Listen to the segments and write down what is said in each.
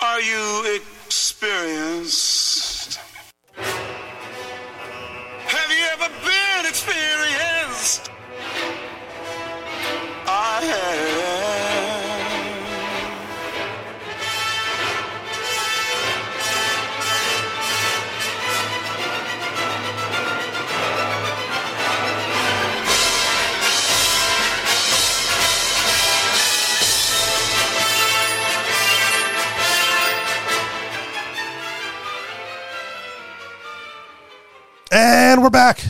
Are you experienced? And we're back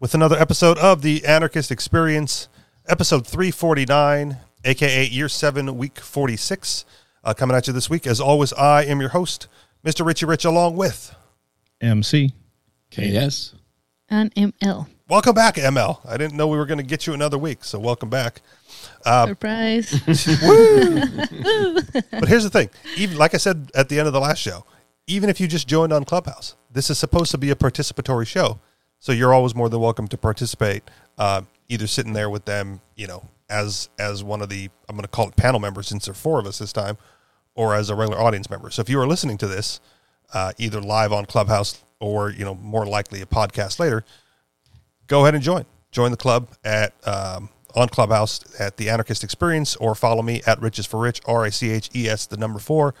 with another episode of the Anarchist Experience, episode 349, aka year 7, week 46. Uh, coming at you this week. As always, I am your host, Mr. Richie Rich, along with. MC. KS. and ML. Welcome back, ML. I didn't know we were going to get you another week, so welcome back. Uh, Surprise. But here's the thing: even like I said at the end of the last show, even if you just joined on Clubhouse, this is supposed to be a participatory show, so you're always more than welcome to participate. Uh, either sitting there with them, you know, as as one of the I'm going to call it panel members since there are four of us this time, or as a regular audience member. So if you are listening to this, uh, either live on Clubhouse or you know more likely a podcast later, go ahead and join. Join the club at um, on Clubhouse at the Anarchist Experience, or follow me at Riches for Rich, R I C H E S, the number four,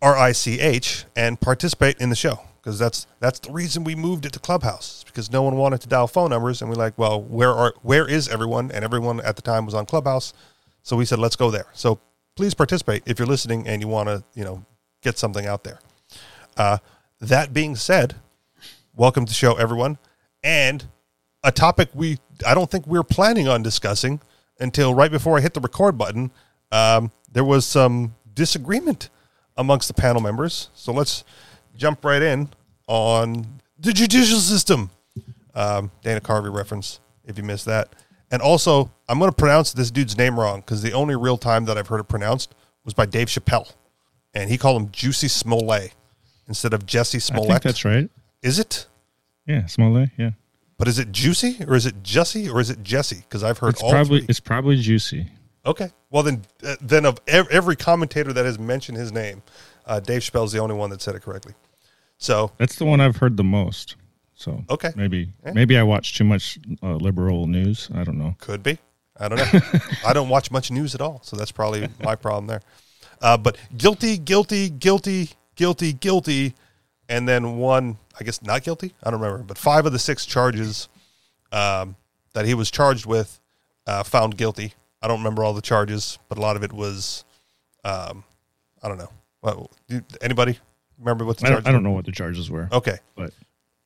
R I C H, and participate in the show because that's that's the reason we moved it to Clubhouse because no one wanted to dial phone numbers, and we're like, well, where are where is everyone? And everyone at the time was on Clubhouse, so we said let's go there. So please participate if you're listening and you want to you know get something out there. Uh, that being said, welcome to the show, everyone, and a topic we I don't think we are planning on discussing until right before I hit the record button. Um, there was some disagreement amongst the panel members, so let's jump right in on the judicial system. Um, Dana Carvey reference, if you missed that, and also I'm going to pronounce this dude's name wrong because the only real time that I've heard it pronounced was by Dave Chappelle, and he called him Juicy Smollett instead of Jesse I Smollett. think that's right. Is it? Yeah, Smollett. Yeah, But is it juicy or is it Jussie or is it Jesse? Because I've heard it's all probably three. it's probably juicy. Okay. Well, then, uh, then of ev- every commentator that has mentioned his name, uh, Dave Chappelle's the only one that said it correctly. So That's the one I've heard the most. So Okay. maybe Yeah. maybe I watch too much uh, liberal news. I don't know. could be. I don't know. I don't watch much news at all, so that's probably my problem there. Uh, but guilty, guilty, guilty, guilty, guilty, and then one, I guess not guilty. I don't remember, but five of the six charges um, that he was charged with uh, found guilty. I don't remember all the charges, but a lot of it was, um, I don't know. Well, do, anybody remember what the I charges? don't, I don't were? know what the charges were. Okay, but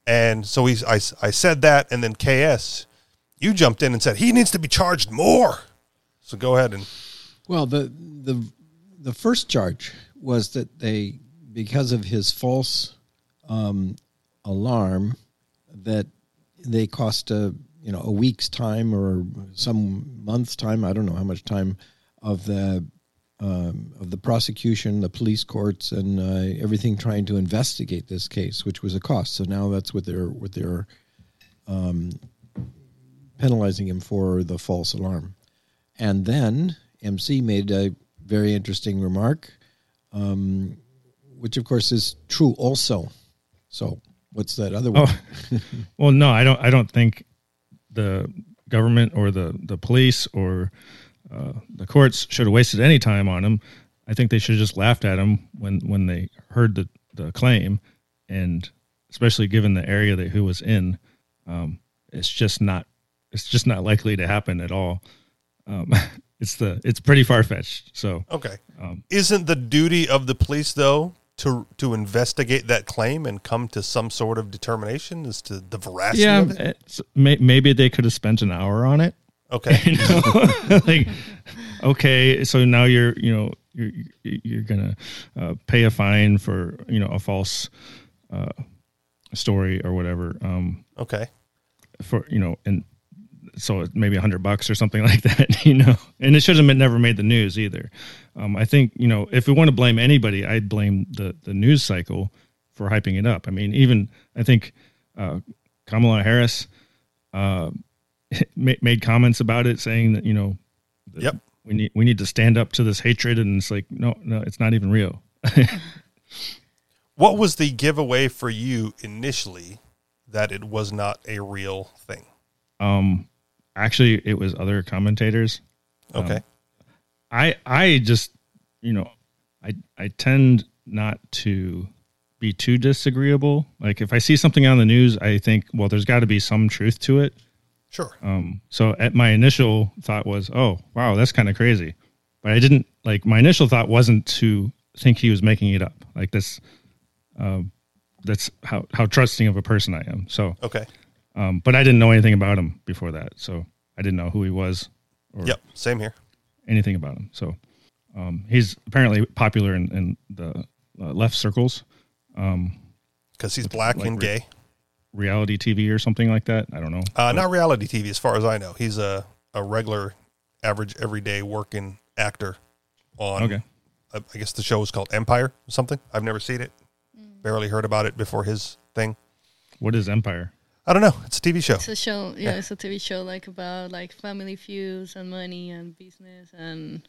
and so he, I, I said that, and then KS, you jumped in and said he needs to be charged more. So go ahead and Well, the the the first charge was that they, because of his false um, alarm, that they cost a you know a week's time or some months time. I don't know how much time of the um, of the prosecution, the police courts, and uh, everything trying to investigate this case, which was a cost. So now that's what they're what they're um, penalizing him for the false alarm. And then MC made a very interesting remark, um, which of course is true also. So what's that other one? oh, well, no, I don't. I don't think the government or the the police or uh, the courts should have wasted any time on him. I think they should have just laughed at him when when they heard the the claim, and especially given the area that he was in, um, it's just not it's just not likely to happen at all. Um, it's the it's pretty far fetched. So okay. Um, Isn't the duty of the police though to to investigate that claim and come to some sort of determination as to the veracity yeah, of it? may, maybe they could have spent an hour on it. Okay. you know like okay so now you're you know you're you're gonna uh, pay a fine for you know a false uh, story or whatever um Okay. for you know and so maybe a hundred bucks or something like that you know and it should have been never made the news either um i think you know if we want to blame anybody i'd blame the the news cycle for hyping it up i mean even i think uh kamala harris uh made comments about it saying that you know that Yep. we need we need to stand up to this hatred and it's like no no it's not even real What was the giveaway for you initially that it was not a real thing? Um, actually, it was other commentators. Okay. I I just you know I I tend not to be too disagreeable. Like if I see something on the news, I think well, there's got to be some truth to it. sure. Um, so at my initial thought was, oh wow, that's kind of crazy, but I didn't like my initial thought wasn't to think he was making it up. Like this, um, that's how how trusting of a person I am. So, Okay. Um, but I didn't know anything about him before that, so I didn't know who he was or Yep. Same here. anything about him. So, um, he's apparently popular in, in the uh, left circles, Because he's black like and re- gay. reality TV or something like that. I don't know. Uh, not reality TV, as far as I know. He's a, a regular, average, everyday working actor on, Okay. uh, I guess the show is called Empire or something. I've never seen it. Barely heard about it before his thing. What is Empire? I don't know. It's a TV show. It's a show. Yeah, Yeah. it's a TV show like about like family feuds and money and business and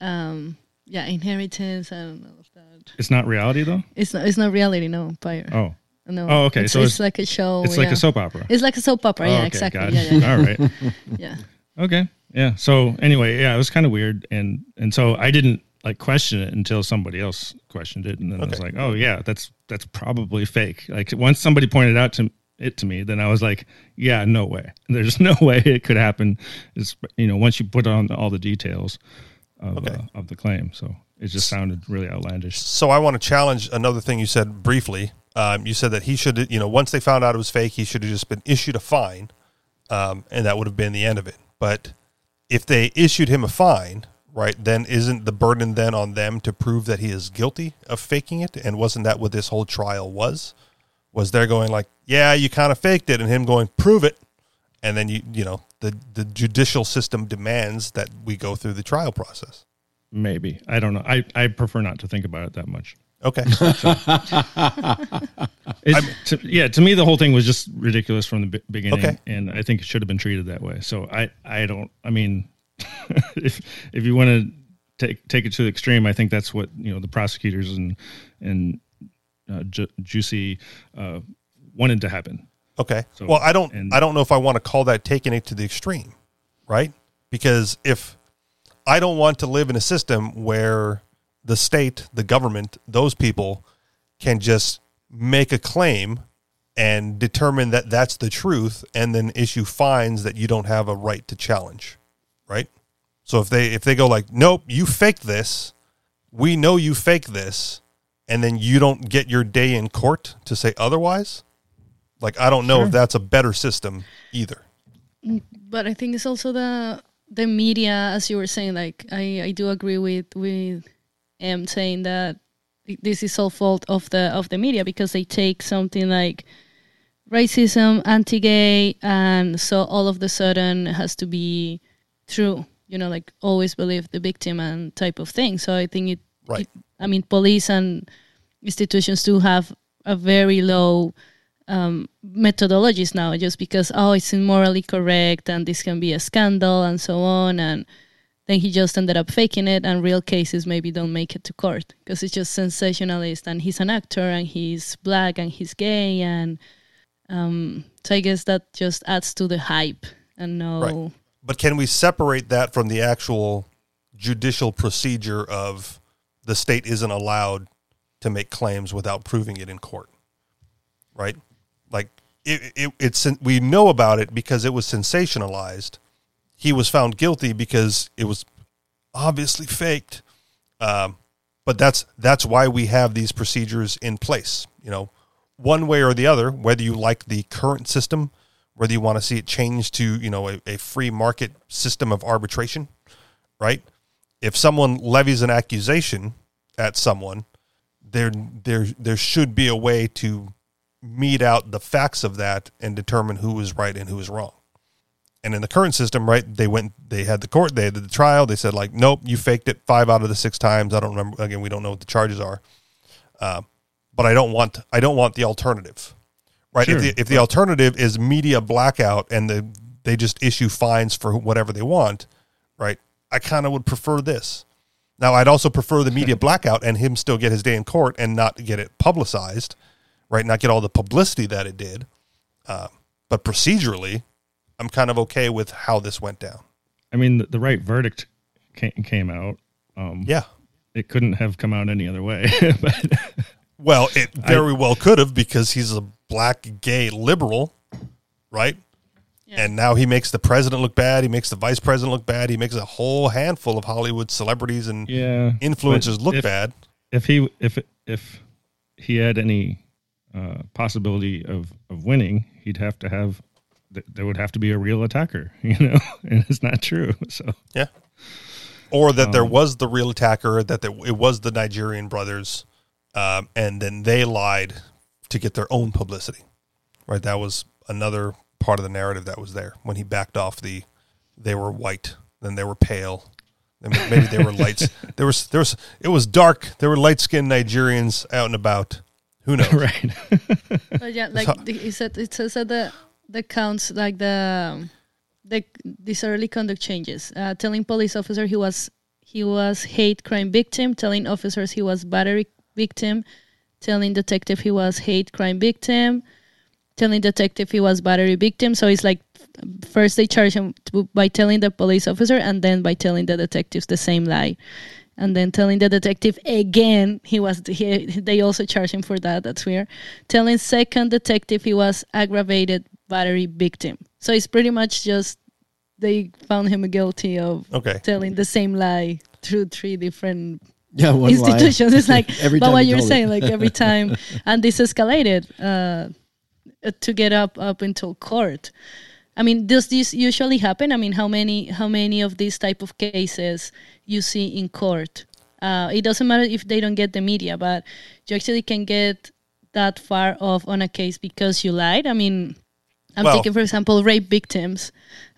um yeah inheritance and all of that. It's not reality though. It's not. It's not reality. No, Empire. Oh, No. Oh, okay, It's, so it's, it's- like a show. it's like a soap opera. It's like a soap opera. Oh, yeah, okay, exactly. got Yeah, it. yeah, All right. yeah. Okay. Yeah. So anyway, yeah, it was kind of weird, and and so I didn't like question it until somebody else questioned it, and then I was like, oh yeah, that's that's probably fake. Like once somebody pointed out to it to me, then I was like, yeah, no way. There's no way it could happen. It's you know once you put on all the details of Okay. uh, of the claim, so it just sounded really outlandish. So I want to challenge another thing you said briefly. Um, you said that he should, you know, once they found out it was fake, he should have just been issued a fine, um, and that would have been the end of it. But if they issued him a fine, right, then isn't the burden then on them to prove that he is guilty of faking it? And wasn't that what this whole trial was? Was they're going like, yeah, you kind of faked it, and him going, prove it, and then you, you know, the the judicial system demands that we go through the trial process. Maybe I don't know. I I prefer not to think about it that much. Okay, It's, to, yeah, to me, the whole thing was just ridiculous from the beginning, Okay. and I think it should have been treated that way. So I, I don't. I mean, if if you want to take take it to the extreme, I think that's what you know the prosecutors and and Ju- Juicy uh, wanted to happen. Okay. So- well, I don't. and- I don't know if I want to call that taking it to the extreme, right? Because if I don't want to live in a system where the state, the government, those people can just make a claim and determine that that's the truth, and then issue fines that you don't have a right to challenge, right? So if they if they go like, nope, you faked this, we know you faked this, and then you don't get your day in court to say otherwise, like I don't know if that's a better system either. but I think it's also the the media, as you were saying. Like I, I do agree with with M saying that this is all fault of the of the media because they take something like racism, anti-gay, and so all of the sudden it has to be true. You know, like always believe the victim and type of thing. So I think it. Right. it- I mean, police and institutions do have a very low um, methodologies now just because oh it's immorally correct and this can be a scandal and so on and then he just ended up faking it and real cases maybe don't make it to court because it's just sensationalist and he's an actor and he's black and he's gay and um, so i guess that just adds to the hype and no Right. But can we separate that from the actual judicial procedure of the state isn't allowed to make claims without proving it in court? Right? Like it, it, it's we know about it because it was sensationalized. He was found guilty because it was obviously faked. Um, but that's that's why we have these procedures in place. You know, one way or the other, whether you like the current system, whether you want to see it change to you know a, a free market system of arbitration, right? If someone levies an accusation at someone, there there there should be a way to mete out the facts of that and determine who is right and who is wrong. And in the current system, right, they went, they had the court, they had the trial. They said like, nope, you faked it five out of the six times. I don't remember. Again, we don't know what the charges are. Uh, but I don't want, I don't want the alternative, right? If the if the alternative is media blackout and the they just issue fines for whatever they want, right? I kind of would prefer this Now, I'd also prefer the media blackout and him still get his day in court and not get it publicized, right? Not get all the publicity that it did. Uh, but procedurally, I'm kind of okay with how this went down. I mean, the, the right verdict came, came out. Um, Yeah. It couldn't have come out any other way. but Well, it very well could have because he's a black gay liberal, right? And now he makes the president look bad. He makes the vice president look bad. He makes a whole handful of Hollywood celebrities and yeah, influencers look if- bad. If he if if he had any uh, possibility of of winning, he'd have to have there would have to be a real attacker, you know, and it's not true. So Yeah. Or that Um, there was the real attacker, that there, it was the Nigerian brothers, um, and then they lied to get their own publicity. Right. That was another part of the narrative that was there when he backed off the they were white, then they were pale. then Maybe they were lights. There was there was it was dark. There were light skinned Nigerians out and about. Who knows? right, But yeah, like he said, it says that the the counts like the the disorderly conduct changes. Uh, telling police officer he was he was hate crime victim. Telling officers he was battery victim. Telling detective he was hate crime victim. Telling detective he was battery victim. So it's like first they charge him by telling the police officer and then by telling the detectives the same lie and then telling the detective again he was he, they also charge him for that that's weird telling second detective he was aggravated battery victim so it's pretty much just they found him guilty of Okay. telling the same lie through three different Yeah, one lie. institutions it's like Every but what you're told it. saying like every time and this escalated uh to get up up until court. I mean does this usually happen? I mean how many how many of these type of cases you see in court? Uh it doesn't matter if they don't get the media but you actually can get that far off on a case because you lied. I mean i'm Well- thinking for example rape victims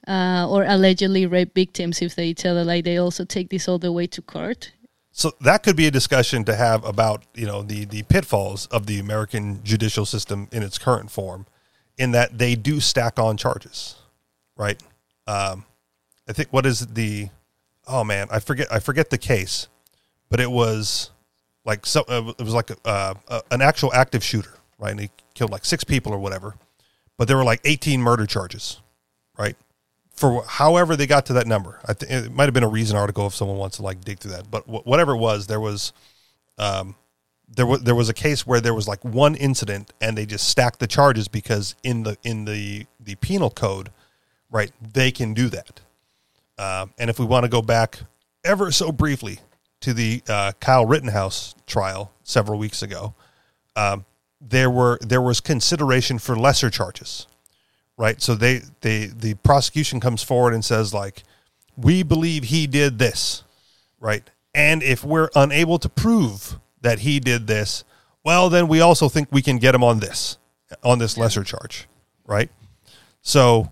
uh, or allegedly rape victims. If they tell a lie they also take this all the way to court So that could be a discussion to have about you know the the pitfalls of the American judicial system in its current form, in that they do stack on charges, right? Um, I think what is the oh man I forget I forget the case, but it was like so uh, it was like a, uh, uh, an actual active shooter, right? And he killed like six people or whatever, but there were like eighteen murder charges, right? For however they got to that number. I it might have been a reason article if someone wants to like dig through that. But wh- whatever it was, there was, um, there was there was a case where there was like one incident and they just stacked the charges because in the in the the penal code, right, they can do that. Um, and if we want to go back ever so briefly to the uh, Kyle Rittenhouse trial several weeks ago, um, there were there was consideration for lesser charges right? So they they the prosecution comes forward and says like, we believe he did this, right? And if we're unable to prove that he did this, well, then we also think we can get him on this, on this lesser charge, right? So,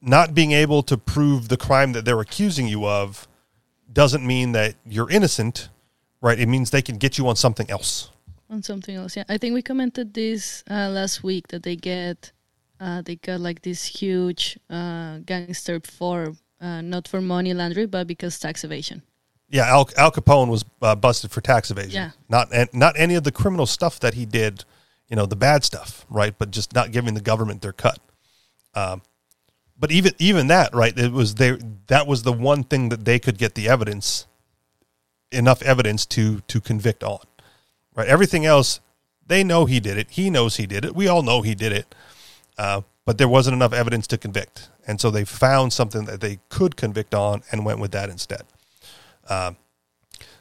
not being able to prove the crime that they're accusing you of doesn't mean that you're innocent, right? It means they can get you on something else. on something else. Yeah, I think we commented this uh, last week that they get uh, they got like this huge uh, gangster for uh, not for money laundering, but because tax evasion. Yeah, Al, Al Capone was uh, busted for tax evasion. Yeah. Not and not any of the criminal stuff that he did, you know, the bad stuff, right? But just not giving the government their cut. Um, but even even that, right? It was they that was the one thing that they could get the evidence, enough evidence to to convict on, right? Everything else, they know he did it. He knows he did it. We all know he did it. Uh, but there wasn't enough evidence to convict, and so they found something that they could convict on and went with that instead.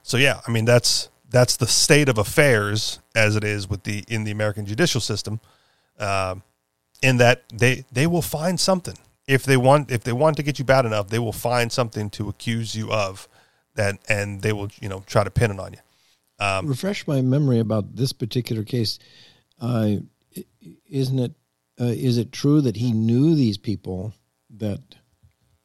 So yeah, I mean that's that's the state of affairs as it is with the in the American judicial system, um, in that they they will find something if they want if they want to get you bad enough, they will find something to accuse you of that, and they will you know try to pin it on you. refresh my memory about this particular case. Uh, isn't it? Uh, is it true that he knew these people that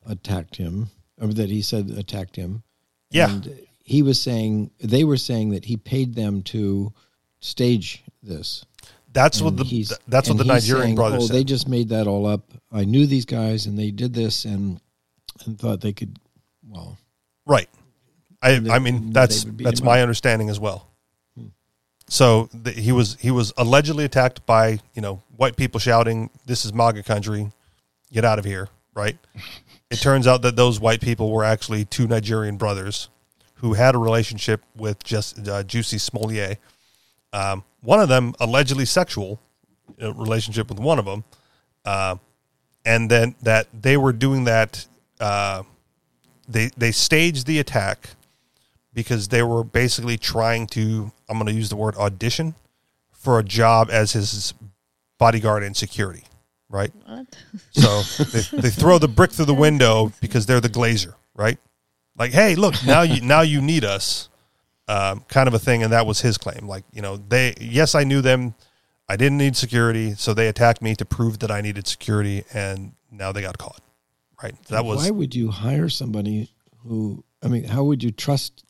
attacked him, or that he said attacked him? Yeah, And he was saying they were saying that he paid them to stage this. that's what the that's what the Nigerian saying, brothers Oh, said. they just made that all up. I knew these guys, and they did this, and and thought they could. Well, right. I they- I mean that's that's my understanding as well. So the, he was he was allegedly attacked by you know white people shouting, "This is MAGA country, get out of here!" Right? It turns out that those white people were actually two Nigerian brothers who had a relationship with just uh, Juicy Smollett. Um, one of them allegedly sexual relationship with one of them, uh, and then that they were doing that. Uh, they they staged the attack because they were basically trying to I'm going to use the word audition for a job as his bodyguard and security, right? What? So they, they throw the brick through the window because they're the glazer, right? Like, hey, look, now you now you need us, um, kind of a thing, and that was his claim. Like, you know, they yes, I knew them, I didn't need security, so they attacked me to prove that I needed security, and now they got caught, right? That was Why would you hire somebody who? I mean, how would you trust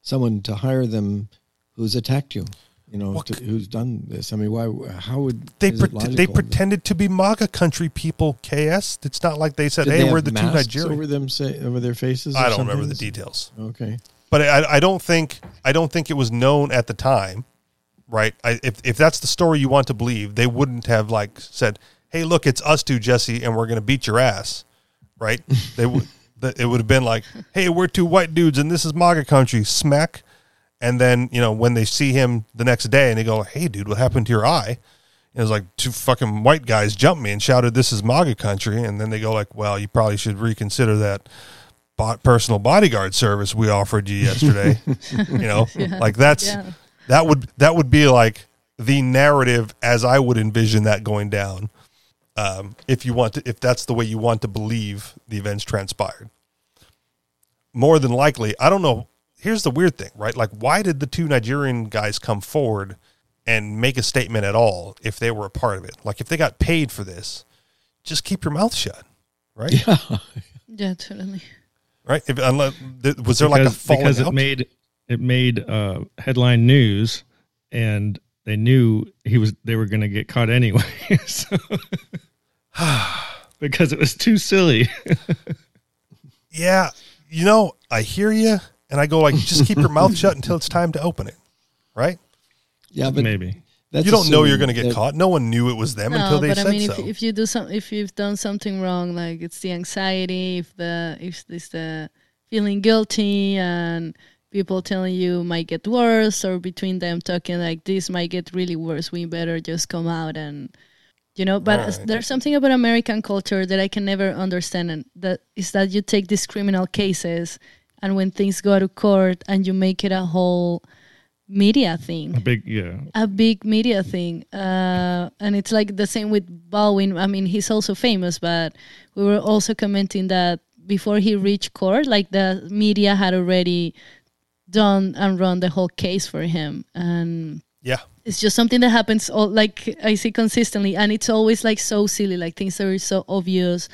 someone to hire them who's attacked you? You know, to, who's done this? I mean, why? How would they pre- they pretended to be MAGA country people. KS. It's not like they said, Did "Hey, they we're the two Nigerians." over them, say over their faces. I don't remember the details. Okay. but I, I don't think I don't think it was known at the time, right? I, if if that's the story you want to believe, they wouldn't have like said, "Hey, look, it's us two, Jesse, and we're going to beat your ass," right? they would. It would have been like, "Hey, we're two white dudes, and this is MAGA country." Smack, and then you know when they see him the next day, and they go, "Hey, dude, what happened to your eye?" And it was like two fucking white guys jumped me and shouted, "This is MAGA country," and then they go like, "Well, you probably should reconsider that." bot personal bodyguard service we offered you yesterday. you know, like that's Yeah. that would that would be like the narrative as I would envision that going down. Um, if you want to, if that's the way you want to believe the events transpired, more than likely, I don't know. Here's the weird thing, right? Like, why did the two Nigerian guys come forward and make a statement at all if they were a part of it? Like, if they got paid for this, just keep your mouth shut, right? Yeah, totally. right? If, unless th- was there like a because, falling because out? it made it made uh, headline news, and they knew he was they were going to get caught anyway. so, because it was too silly. yeah, you know, I hear you, and I go like, just keep your mouth shut until it's time to open it, right? Yeah, but Maybe that's you don't know you're going to get caught. No one knew it was them until they but said I mean, so. if, if you do some, if you've done something wrong, like it's the anxiety, if the if it's the feeling guilty, and people telling you might get worse, or between them talking like this might get really worse, we better just come out and you know. But Right. there's something about American culture that I can never understand, and that is that you take these criminal cases, and when things go to court, and you make it a whole media thing. A big yeah. a big media thing. Uh, and it's like the same with Baldwin. I mean he's also famous but we were also commenting that before he reached court like the media had already done and run the whole case for him. And yeah, it's just something that happens all like I see consistently and it's always like so silly like things that are so obvious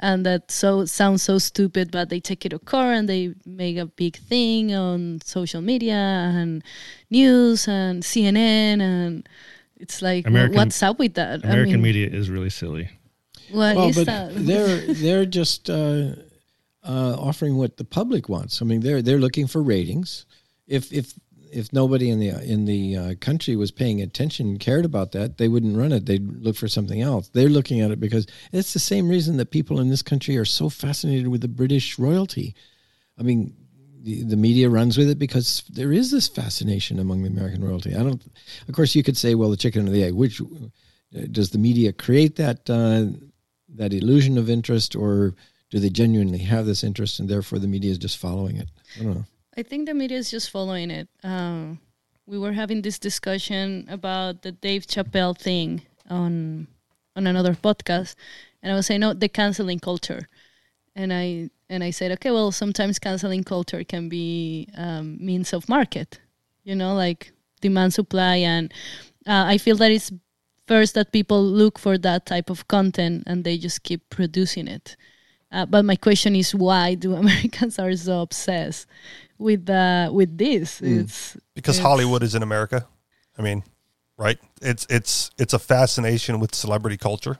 and that so sounds so stupid but they take it to court and they make a big thing on social media and news and CNN and it's like American- what's up with that American I mean, media is really silly. what well, is but that they're they're just uh, uh, offering what the public wants. I mean, they're they're looking for ratings. If if if nobody in the in the uh, country was paying attention, and cared about that, they wouldn't run it. They'd look for something else. They're looking at it because it's the same reason that people in this country are so fascinated with the British royalty. I mean, the, the media runs with it because there is this fascination among the American royalty. I don't. Of course, you could say, well, the chicken or the egg. Which does the media create that uh, that illusion of interest, or do they genuinely have this interest and therefore the media is just following it? I don't know. I think the media is just following it. Um, we were having this discussion about the Dave Chappelle thing on on another podcast, and I was saying, no, the canceling culture, and I and I said, okay, well, sometimes canceling culture can be um, means of market, you know, like demand supply, and uh, I feel that it's first that people look for that type of content and they just keep producing it. Uh, but my question is, why do Americans are so obsessed with uh, with this? It's because it's- Hollywood is in America. I mean, right? It's it's it's a fascination with celebrity culture.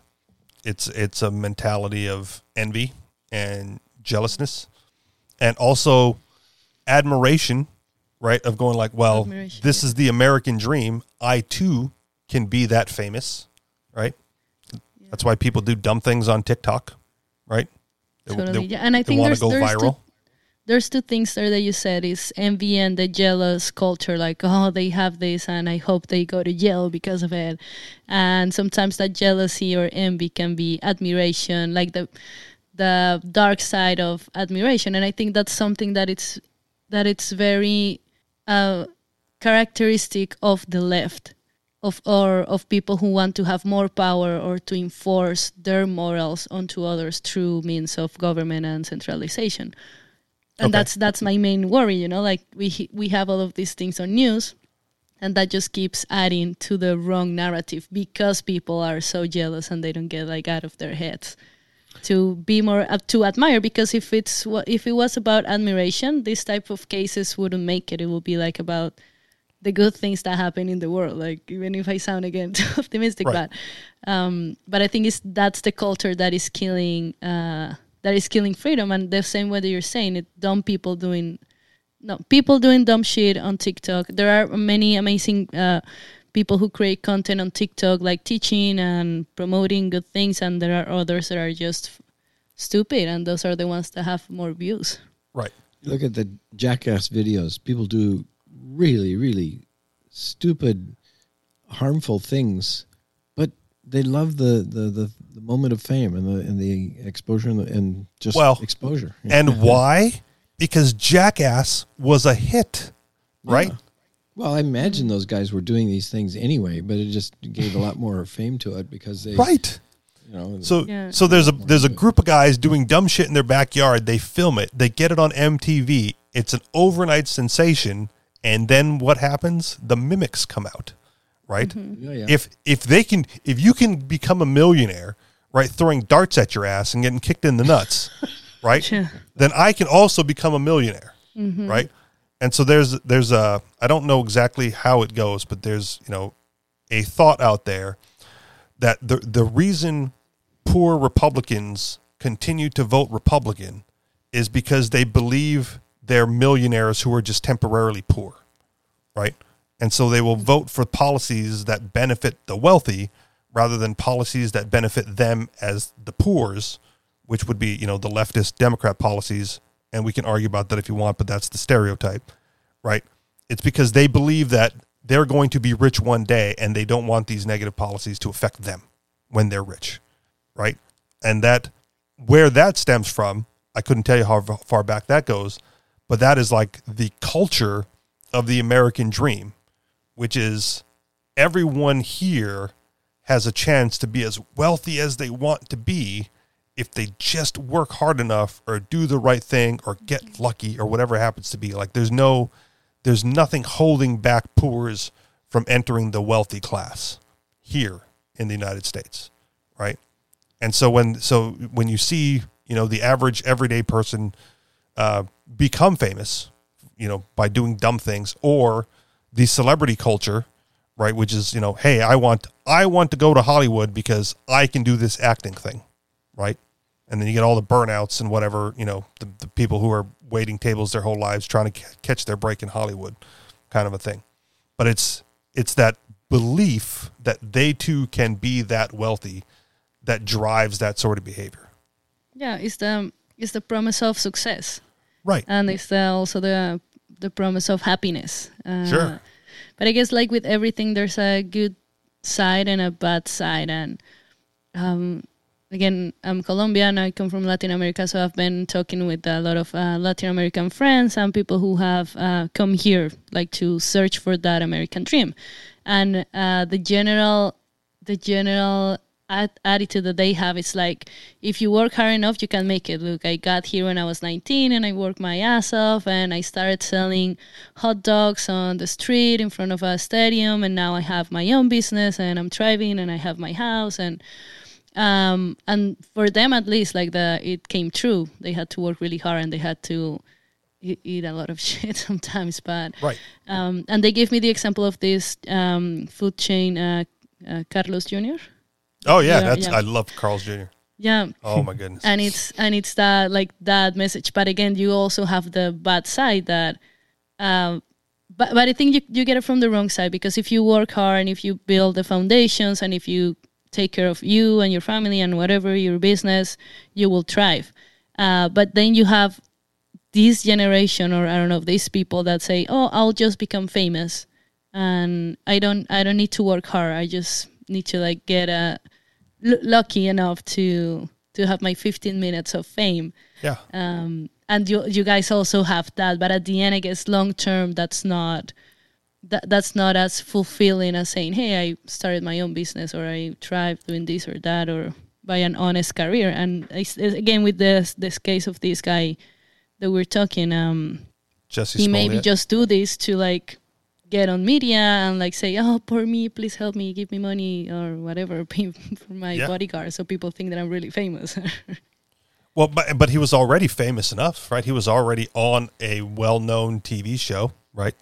It's it's a mentality of envy and jealousness, and also admiration, right? Of going like, well, Admiration, this is the American dream. I too can be that famous, right? That's why people do dumb things on TikTok, right? They, Totally, they- yeah. And I they think there's- go there's viral. two- there's two things there that you said is envy and the jealous culture like oh they have this and i hope they go to jail because of it. And sometimes that jealousy or envy can be admiration like the the dark side of admiration. And i think that's something that it's that it's very uh, characteristic of the left of or of people who want to have more power or to enforce their morals onto others through means of government and centralization and Okay. that's that's my main worry you know like we we have all of these things on news and that just keeps adding to the wrong narrative because people are so jealous and they don't get like out of their heads to be more up to admire because if it's if it was about admiration this type of cases wouldn't make it it would be like about the good things that happen in the world like even if i sound again too optimistic Right. but um but i think it's that's the culture that is killing uh that is killing freedom and the same way that you're saying it dumb people doing no people doing dumb shit on tiktok there are many amazing uh people who create content on tiktok like teaching and promoting good things and there are others that are just f- stupid and those are the ones that have more views right. Look at the jackass videos. People do really, really stupid, harmful things, but they love the the, the, the moment of fame and the and the exposure and, the, and just Well, exposure. And why? Because Jackass was a hit, right? well, I imagine those guys were doing these things anyway, but it just gave a lot more fame to it because they, Right. you know, So Yeah. so there's a there's a group of guys doing dumb shit in their backyard. They film it. They get it on MTV. It's an overnight sensation. And then what happens? The mimics come out, right? Mm-hmm. yeah, yeah. If if they can if you can become a millionaire, right, throwing darts at your ass and getting kicked in the nuts, right? Yeah. Then I can also become a millionaire, mm-hmm. right? And so there's there's a I don't know exactly how it goes, but there's you know a thought out there that the the reason poor Republicans continue to vote Republican is because they believe they're millionaires who are just temporarily poor, right? And so they will vote for policies that benefit the wealthy rather than policies that benefit them as the poors, which would be, you know, the leftist Democrat policies. And we can argue about that if you want, but that's the stereotype, right? It's because they believe that they're going to be rich one day and they don't want these negative policies to affect them when they're rich, right? And that, where that stems from, I couldn't tell you how far back that goes, but that is like the culture of the American dream, which is everyone here has a chance to be as wealthy as they want to be if they just work hard enough or do the right thing or get lucky or whatever happens to be. Like there's no there's nothing holding back poors from entering the wealthy class here in the United States right? And so when so when you see you know the average everyday person uh, become famous you know by doing dumb things or the celebrity culture right which is you know hey i want i want to go to hollywood because i can do this acting thing right? And then you get all the burnouts and whatever you know the, the people who are waiting tables their whole lives trying to c- catch their break in hollywood kind of a thing. But it's it's that belief that they too can be that wealthy that drives that sort of behavior. Yeah it's the it's the promise of success. Right. And it's the, also the the promise of happiness. Uh, Sure. But I guess like with everything, there's a good side and a bad side. And um, again, I'm Colombian. I come from Latin America, so I've been talking with a lot of uh, Latin American friends and people who have uh, come here, like to search for that American dream. And uh, the general, the general at- attitude that they have is like if you work hard enough you can make it. Look i got here when i was 19 and i worked my ass off and i started selling hot dogs on the street in front of a stadium and now i have my own business and i'm thriving and i have my house and um and for them at least like the it came true. They had to work really hard and they had to eat a lot of shit sometimes but right. um and they gave me the example of this um food chain uh, uh carlos jr oh yeah Yeah, that's yeah. i love carl's jr Yeah. Oh my goodness. and it's and it's that like that message but again you also have the bad side that um but but i think you, you get it from the wrong side because if you work hard and if you build the foundations and if you take care of you and your family and whatever your business you will thrive uh, but then you have this generation or i don't know these people that say oh i'll just become famous and i don't i don't need to work hard i just need to like get a l- lucky enough to to have my 15 minutes of fame. Yeah. um, and you you guys also have that but at the end i guess long term that's not that, that's not as fulfilling as saying hey i started my own business or i thrive doing this or that or by an honest career. And it's, it's again with this this case of this guy that we're talking um Jesse he maybe just do this to like get on media and like say oh poor me please help me give me money or whatever pay for my Yeah. bodyguard so people think that i'm really famous Well, but but he was already famous enough, right? He was already on a well-known TV show, right?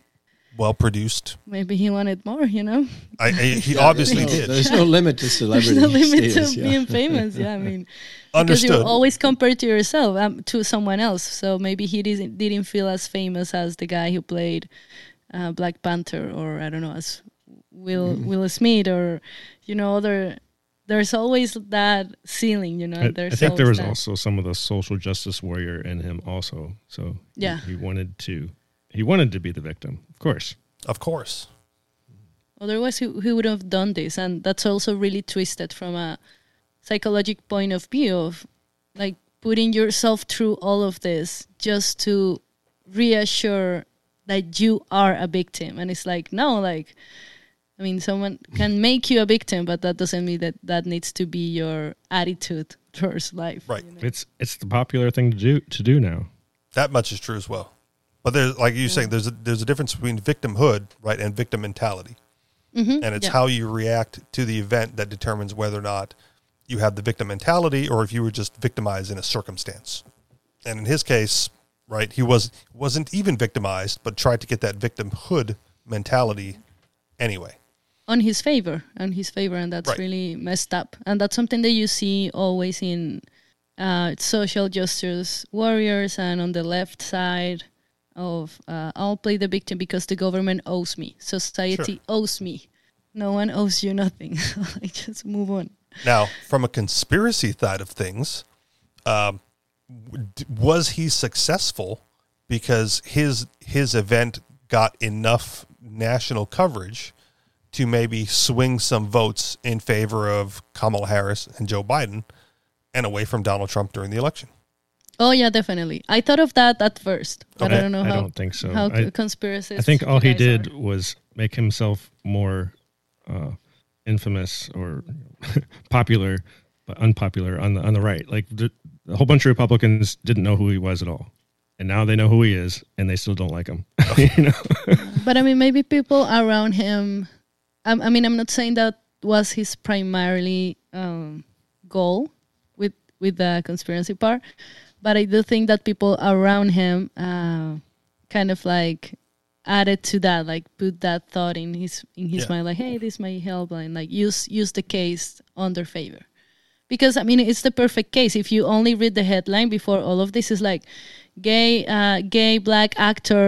Well produced. maybe he wanted more you know I, I he obviously No, did. There's no limit to celebrity There's no limit status, to yeah. being famous. Yeah, I mean, Understood. because you're always compared to yourself, um, to someone else. So maybe he didn't didn't feel as famous as the guy who played uh, Black Panther, or I don't know, as Will Mm-hmm. Will Smith, or you know, other. There's always that ceiling, you know. I, I think there was that. also some of the social justice warrior in him also. So he- Yeah. he, wanted to he wanted to be the victim, of course. Of course. Otherwise, he, he would have done this, and that's also really twisted from a psychological point of view of like putting yourself through all of this just to reassure that you are a victim. And it's like, no, like, I mean, someone can make you a victim, but that doesn't mean that that needs to be your attitude towards life. Right. you know? It's it's the popular thing to do to do now. That much is true as well. But there's like you saying, there's a there's a difference between victimhood, right, and victim mentality. Mm-hmm. And it's yeah. how you react to the event that determines whether or not you have the victim mentality or if you were just victimized in a circumstance. And in his case, right, he was wasn't even victimized, but tried to get that victimhood mentality anyway. on his favor on his favor and that's Right. really messed up. And that's something that you see always in uh, social justice warriors and on the left side of uh, i'll play the victim because the government owes me. Society owes me. No one owes you nothing. Like just move on. Now, from a conspiracy side of things, um, was he successful because his his event got enough national coverage to maybe swing some votes in favor of Kamala Harris and Joe Biden and away from Donald Trump during the election? oh yeah definitely i thought of that at first but i don't know I how don't think so. how I- conspiracies I think all he did are. was make himself more uh, infamous or popular, but unpopular on the on the right. Like the, a whole bunch of Republicans didn't know who he was at all, and now they know who he is, and they still don't like him. you know, But I mean, maybe people around him. I, I mean, I'm not saying that was his primarily um, goal with with the conspiracy part, but I do think that people around him uh, kind of like added to that, like put that thought in his in his Yeah. mind, like, hey, this might help, and like use use the case on their favor. Because I mean, it's the perfect case. If you only read the headline before all of this, is like gay uh, gay black actor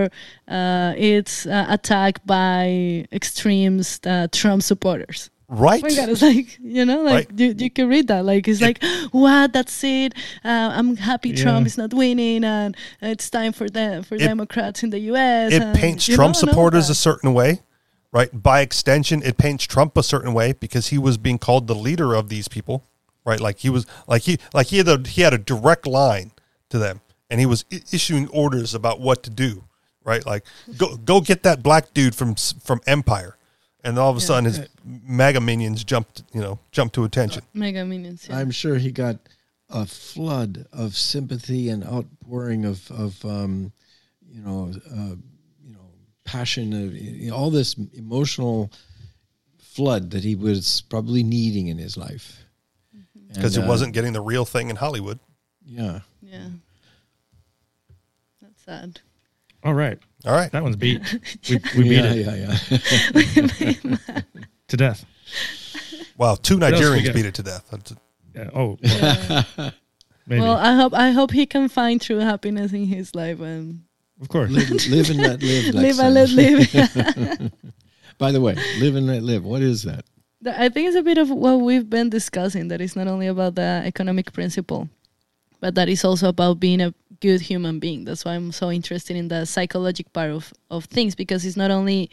uh, it's uh, attacked by extremes uh, Trump supporters. Right. Oh my god, it's like you know, like Right. you, you can read that. Like it's like, what? That's it. Uh, I'm happy Trump Yeah. is not winning, and it's time for them for It- Democrats in the U.S. it and, paints Trump know, supporters a certain way, right? By extension, it paints Trump a certain way because he was being called the leader of these people, right? Like he was, like he, like he had a he had a direct line to them, and he was I- issuing orders about what to do, right? Like go go get that black dude from from Empire, and all of a sudden his MAGA minions jumped, you know, jumped to attention. mega minions. Yeah. I'm sure he got a flood of sympathy and outpouring of of um, you know uh, you know passion of you know, all this emotional flood that he was probably needing in his life because And, he uh, wasn't getting the real thing in Hollywood. yeah yeah, that's sad. all right, All right, that one's beat. We, we beat it yeah yeah to death. wow, two else Nigerians beat it to death. Yeah, oh, well, maybe. Well, I hope I hope he can find true happiness in his life and of course. live, live and let live. live and let live. By the way, live and let live. What is that? I think it's a bit of what we've been discussing. That it's not only about the economic principle, but that is also about being a good human being. That's why I'm so interested in the psychological part of, of things because it's not only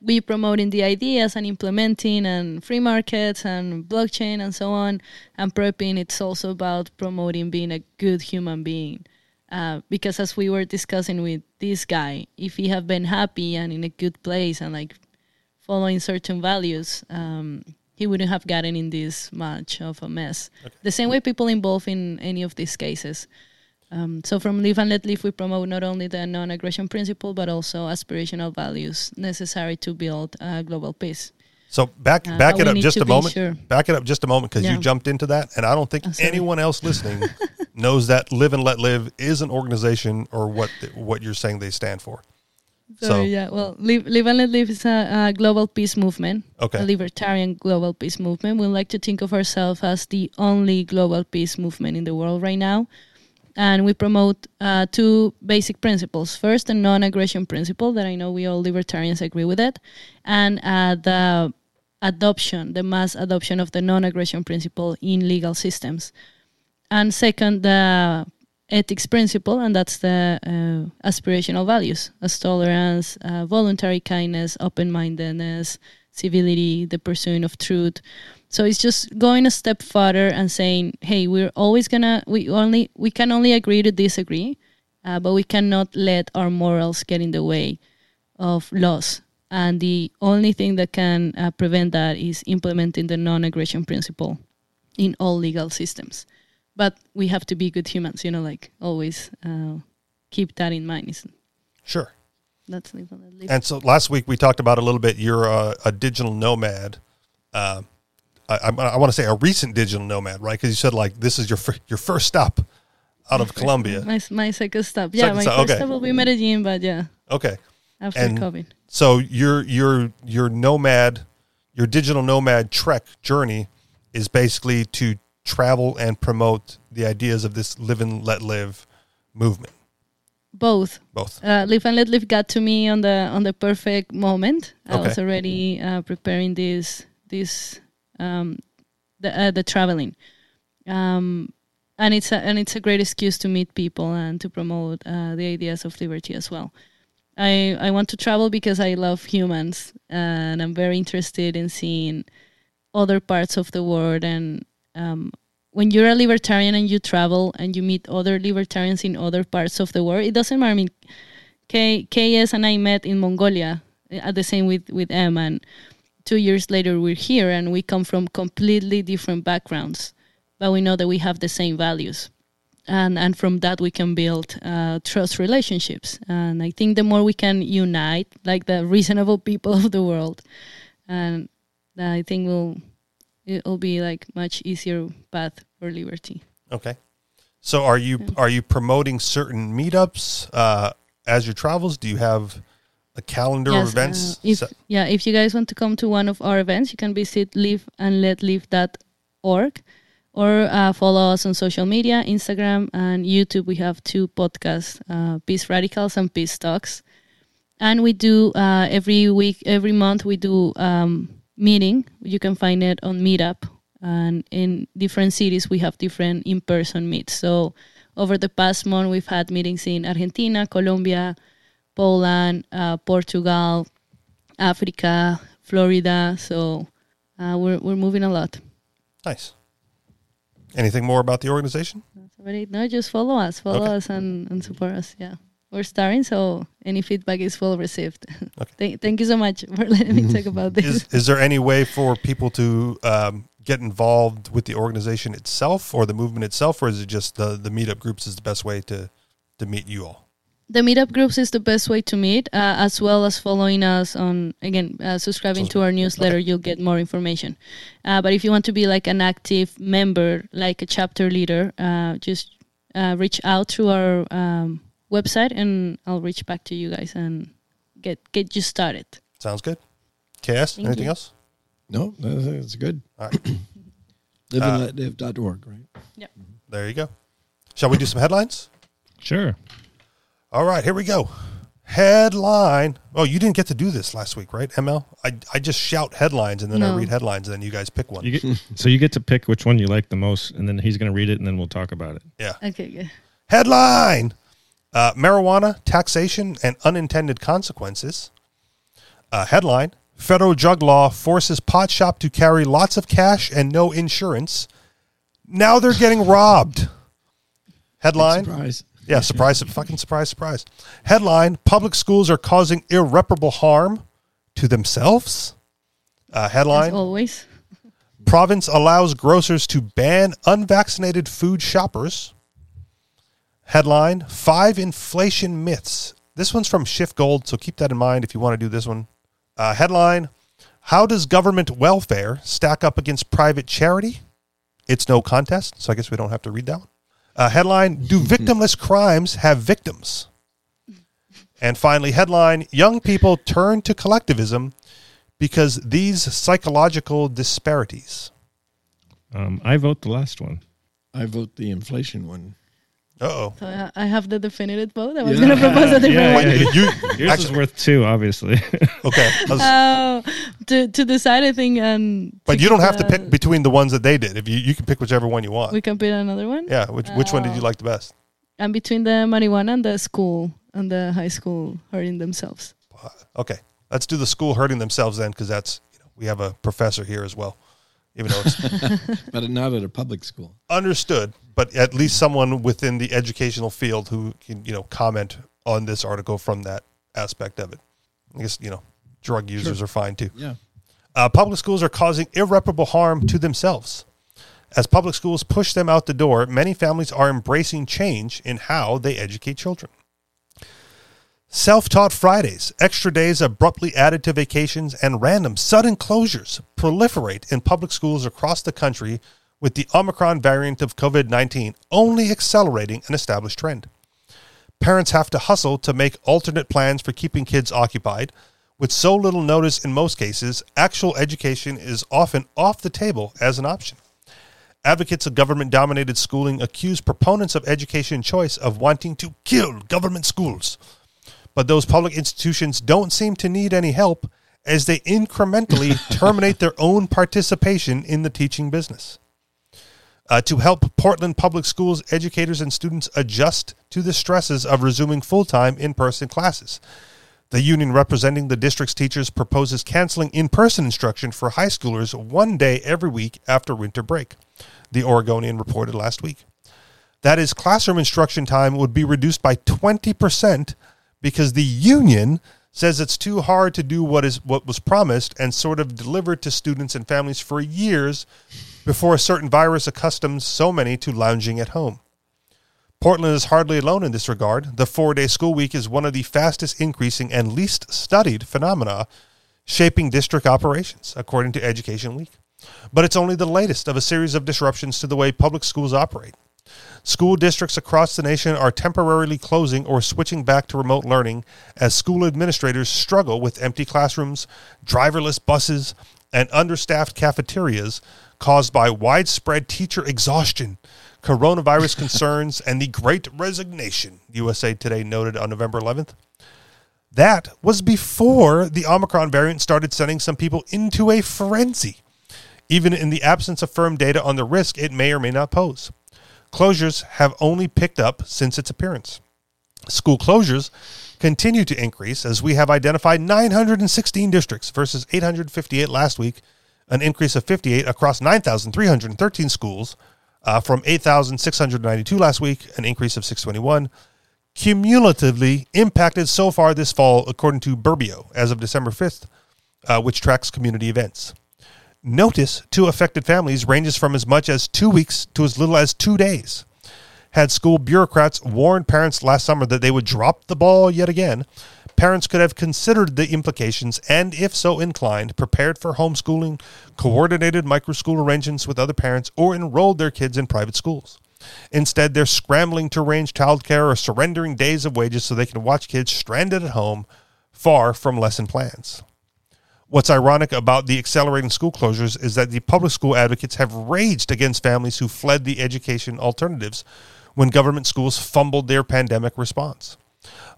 we promoting the ideas and implementing and free markets and blockchain and so on and prepping. It's also about promoting being a good human being. Uh, because as we were discussing with this guy, if he had been happy and in a good place and like following certain values, um, he wouldn't have gotten in this much of a mess. The same way people involved in any of these cases. Um, so from Live and Let Live, we promote not only the non-aggression principle, but also aspirational values necessary to build uh, global peace. So back Uh, back it up just a moment. sure. Back it up just a moment because Yeah. you jumped into that, and I don't think anyone else listening knows that Live and Let Live is an organization or what what you're saying they stand for. So, So- yeah, well, Live, Live and Let Live is a, a global peace movement, Okay. a libertarian global peace movement. We like to think of ourselves as the only global peace movement in the world right now. And we promote uh, two basic principles. First, the non-aggression principle that I know we all libertarians agree with it, and uh, the adoption, the mass adoption of the non-aggression principle in legal systems. And second, the ethics principle, and that's the uh, aspirational values as tolerance, uh, voluntary kindness, open mindedness, civility, the pursuing of truth. So it's just going a step further and saying, hey, we're always gonna, we only, we can only agree to disagree, uh, but we cannot let our morals get in the way of laws. And the only thing that can uh, prevent that is implementing the non aggression principle in all legal systems but we have to be good humans you know like always uh, keep that in mind It's- Sure. that's and. And so last week we talked about a little bit. You're a, a digital nomad. Uh, I, I, I want to say a recent digital nomad, right? Because you said like this is your fir- your first stop out of Colombia. my, my second stop yeah Second my stop, first okay. stop will be medellin but yeah Okay. after And- covid So your your your nomad, your digital nomad trek journey is basically to travel and promote the ideas of this live and let live movement. both Both. uh, live and let live got to me on the on the perfect moment i Okay. was already uh, preparing this this um the uh, the traveling um and it's a and it's a great excuse to meet people and to promote uh, the ideas of liberty as well I, I want to travel because I love humans and I'm very interested in seeing other parts of the world. And um, when you're a libertarian and you travel and you meet other libertarians in other parts of the world, it doesn't matter. I mean, K, KS and I met in Mongolia at the same with, with M. And two years later, we're here and we come from completely different backgrounds, but we know that we have the same values and and from that we can build uh, trust relationships and i think the more we can unite like the reasonable people of the world and i think will it'll be like much easier path for liberty Okay. So are you are you promoting certain meetups uh, as your travels? Do you have a calendar of events? uh, if set- yeah if you guys want to come to one of our events you can visit live and let live.org or uh, follow us on social media instagram and youtube we have two podcasts uh, peace radicals and peace talks and we do uh, every week every month we do um, meeting you can find it on meetup and in different cities we have different in-person meets so over the past month we've had meetings in argentina colombia poland uh, portugal africa florida so uh, we're, we're moving a lot nice. Anything more about the organization? No, just follow us, follow Okay. us, and, and support us. Yeah, we're starting, so any feedback is well received. Okay. thank, thank you so much for letting me talk about this. Is is there any way for people to um, get involved with the organization itself or the movement itself, or is it just the the meetup groups is the best way to to meet you all? the meetup groups is the best way to meet, uh, as well as following us on again uh, subscribing to our newsletter. You'll get more information. Uh, but if you want to be like an active member, like a chapter leader, uh, just uh, reach out through our um, website, and I'll reach back to you guys and get get you started. Sounds good. KS, Thank anything you. else? No, that's that's good. All right. Live and uh, let live.org, right? Yep. There you go. Shall we do some headlines? Sure. All right, here we go. Headline. Oh, you didn't get to do this last week, right, ML? I, I just shout headlines and then I read headlines and then you guys pick one. You get, so you get to pick which one you like the most, and then he's going to read it, and then we'll talk about it. yeah. Okay, good. Headline uh, Marijuana, taxation, and unintended consequences. Uh, headline Federal drug law forces pot shop to carry lots of cash and no insurance. Now they're getting robbed. Headline Surprise. Yeah, surprise, fucking surprise, surprise. Headline Public schools are causing irreparable harm to themselves. Uh, As headline always. Province allows grocers to ban unvaccinated food shoppers. Headline Five inflation myths. This one's from Schiff Gold, so keep that in mind if you want to do this one. Uh, headline How does government welfare stack up against private charity? It's no contest, so I guess we don't have to read that one. Uh, headline Do victimless crimes have victims? And finally, headline Young people turn to collectivism because these psychological disparities. Um, I vote the last one. I vote the inflation one. Uh oh. So I- I have the definitive vote. I was Yeah. going to propose a different Yeah, one. yeah, Wait, you, Yours is actually, worth two, obviously. okay. I was- Oh, to to decide, I think, and but you don't have to uh, pick between the ones that they did. If you, you can pick whichever one you want. We can pick another one. yeah. Which which one did you like the best? And between the marijuana and the school and the high school hurting themselves. Okay. Let's do the school hurting themselves then, because that's you know we have a professor here as well, even though it's But not at a public school. understood. But at least someone within the educational field who can you know comment on this article from that aspect of it. I guess you know drug users are fine too. Yeah. Uh, public schools are causing irreparable harm to themselves. As public schools push them out the door, many families are embracing change in how they educate children. Self taught Fridays, extra days abruptly added to vacations, and random sudden closures proliferate in public schools across the country, with the Omicron variant of COVID 19 only accelerating an established trend. Parents have to hustle to make alternate plans for keeping kids occupied. With so little notice in most cases, actual education is often off the table as an option. Advocates of government dominated schooling accuse proponents of education choice of wanting to kill government schools. But those public institutions don't seem to need any help as they incrementally terminate their own participation in the teaching business. Uh, to help Portland Public Schools educators and students adjust to the stresses of resuming full time in person classes. The union representing the district's teachers proposes canceling in person instruction for high schoolers one day every week after winter break, the Oregonian reported last week. That is, classroom instruction time would be reduced by 20% because the union says it's too hard to do what is what was promised and sort of delivered to students and families for years before a certain virus accustoms so many to lounging at home. Portland is hardly alone in this regard. The four day school week is one of the fastest increasing and least studied phenomena shaping district operations, according to Education Week. But it's only the latest of a series of disruptions to the way public schools operate. School districts across the nation are temporarily closing or switching back to remote learning as school administrators struggle with empty classrooms, driverless buses, and understaffed cafeterias caused by widespread teacher exhaustion, coronavirus concerns, and the great resignation, USA Today noted on November 11th. That was before the Omicron variant started sending some people into a frenzy, even in the absence of firm data on the risk it may or may not pose. Closures have only picked up since its appearance. School closures continue to increase as we have identified 916 districts versus 858 last week, an increase of 58 across 9,313 schools uh, from 8,692 last week, an increase of 621 cumulatively impacted so far this fall, according to Burbio, as of December 5th, uh, which tracks community events. Notice to affected families ranges from as much as two weeks to as little as two days. Had school bureaucrats warned parents last summer that they would drop the ball yet again, parents could have considered the implications and, if so inclined, prepared for homeschooling, coordinated microschool arrangements with other parents, or enrolled their kids in private schools. Instead, they're scrambling to arrange childcare or surrendering days of wages so they can watch kids stranded at home, far from lesson plans. What's ironic about the accelerating school closures is that the public school advocates have raged against families who fled the education alternatives when government schools fumbled their pandemic response.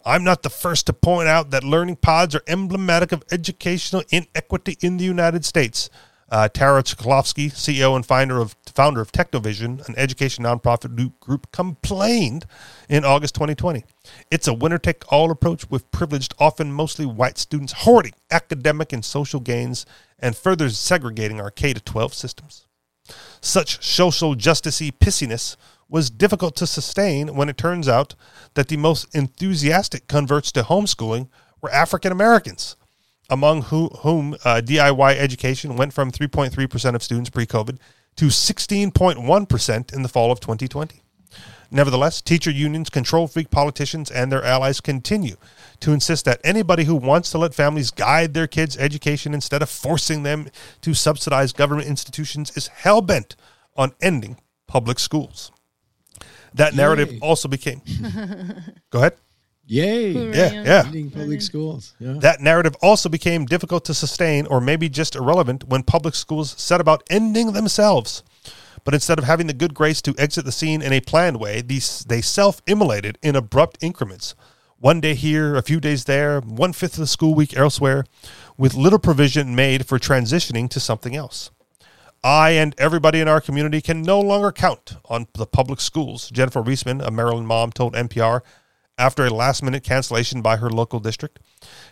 I'm not the first to point out that learning pods are emblematic of educational inequity in the United States. Uh, Tara Chklovski, CEO and founder of founder of Technovation, an education nonprofit group, complained in August 2020. It's a winner take all approach with privileged, often mostly white students hoarding academic and social gains and further segregating our K 12 systems. Such social justicey pissiness was difficult to sustain when it turns out that the most enthusiastic converts to homeschooling were African Americans among who, whom uh, DIY education went from 3.3% of students pre COVID to 16.1% in the fall of 2020. Nevertheless, teacher unions, control freak politicians, and their allies continue to insist that anybody who wants to let families guide their kids' education instead of forcing them to subsidize government institutions is hell bent on ending public schools. That narrative Yay. also became. Go ahead. Yay! Yeah, yeah. Ending public schools. Yeah. That narrative also became difficult to sustain or maybe just irrelevant when public schools set about ending themselves. But instead of having the good grace to exit the scene in a planned way, these, they self immolated in abrupt increments. One day here, a few days there, one fifth of the school week elsewhere, with little provision made for transitioning to something else. I and everybody in our community can no longer count on the public schools, Jennifer Reisman, a Maryland mom, told NPR after a last minute cancellation by her local district.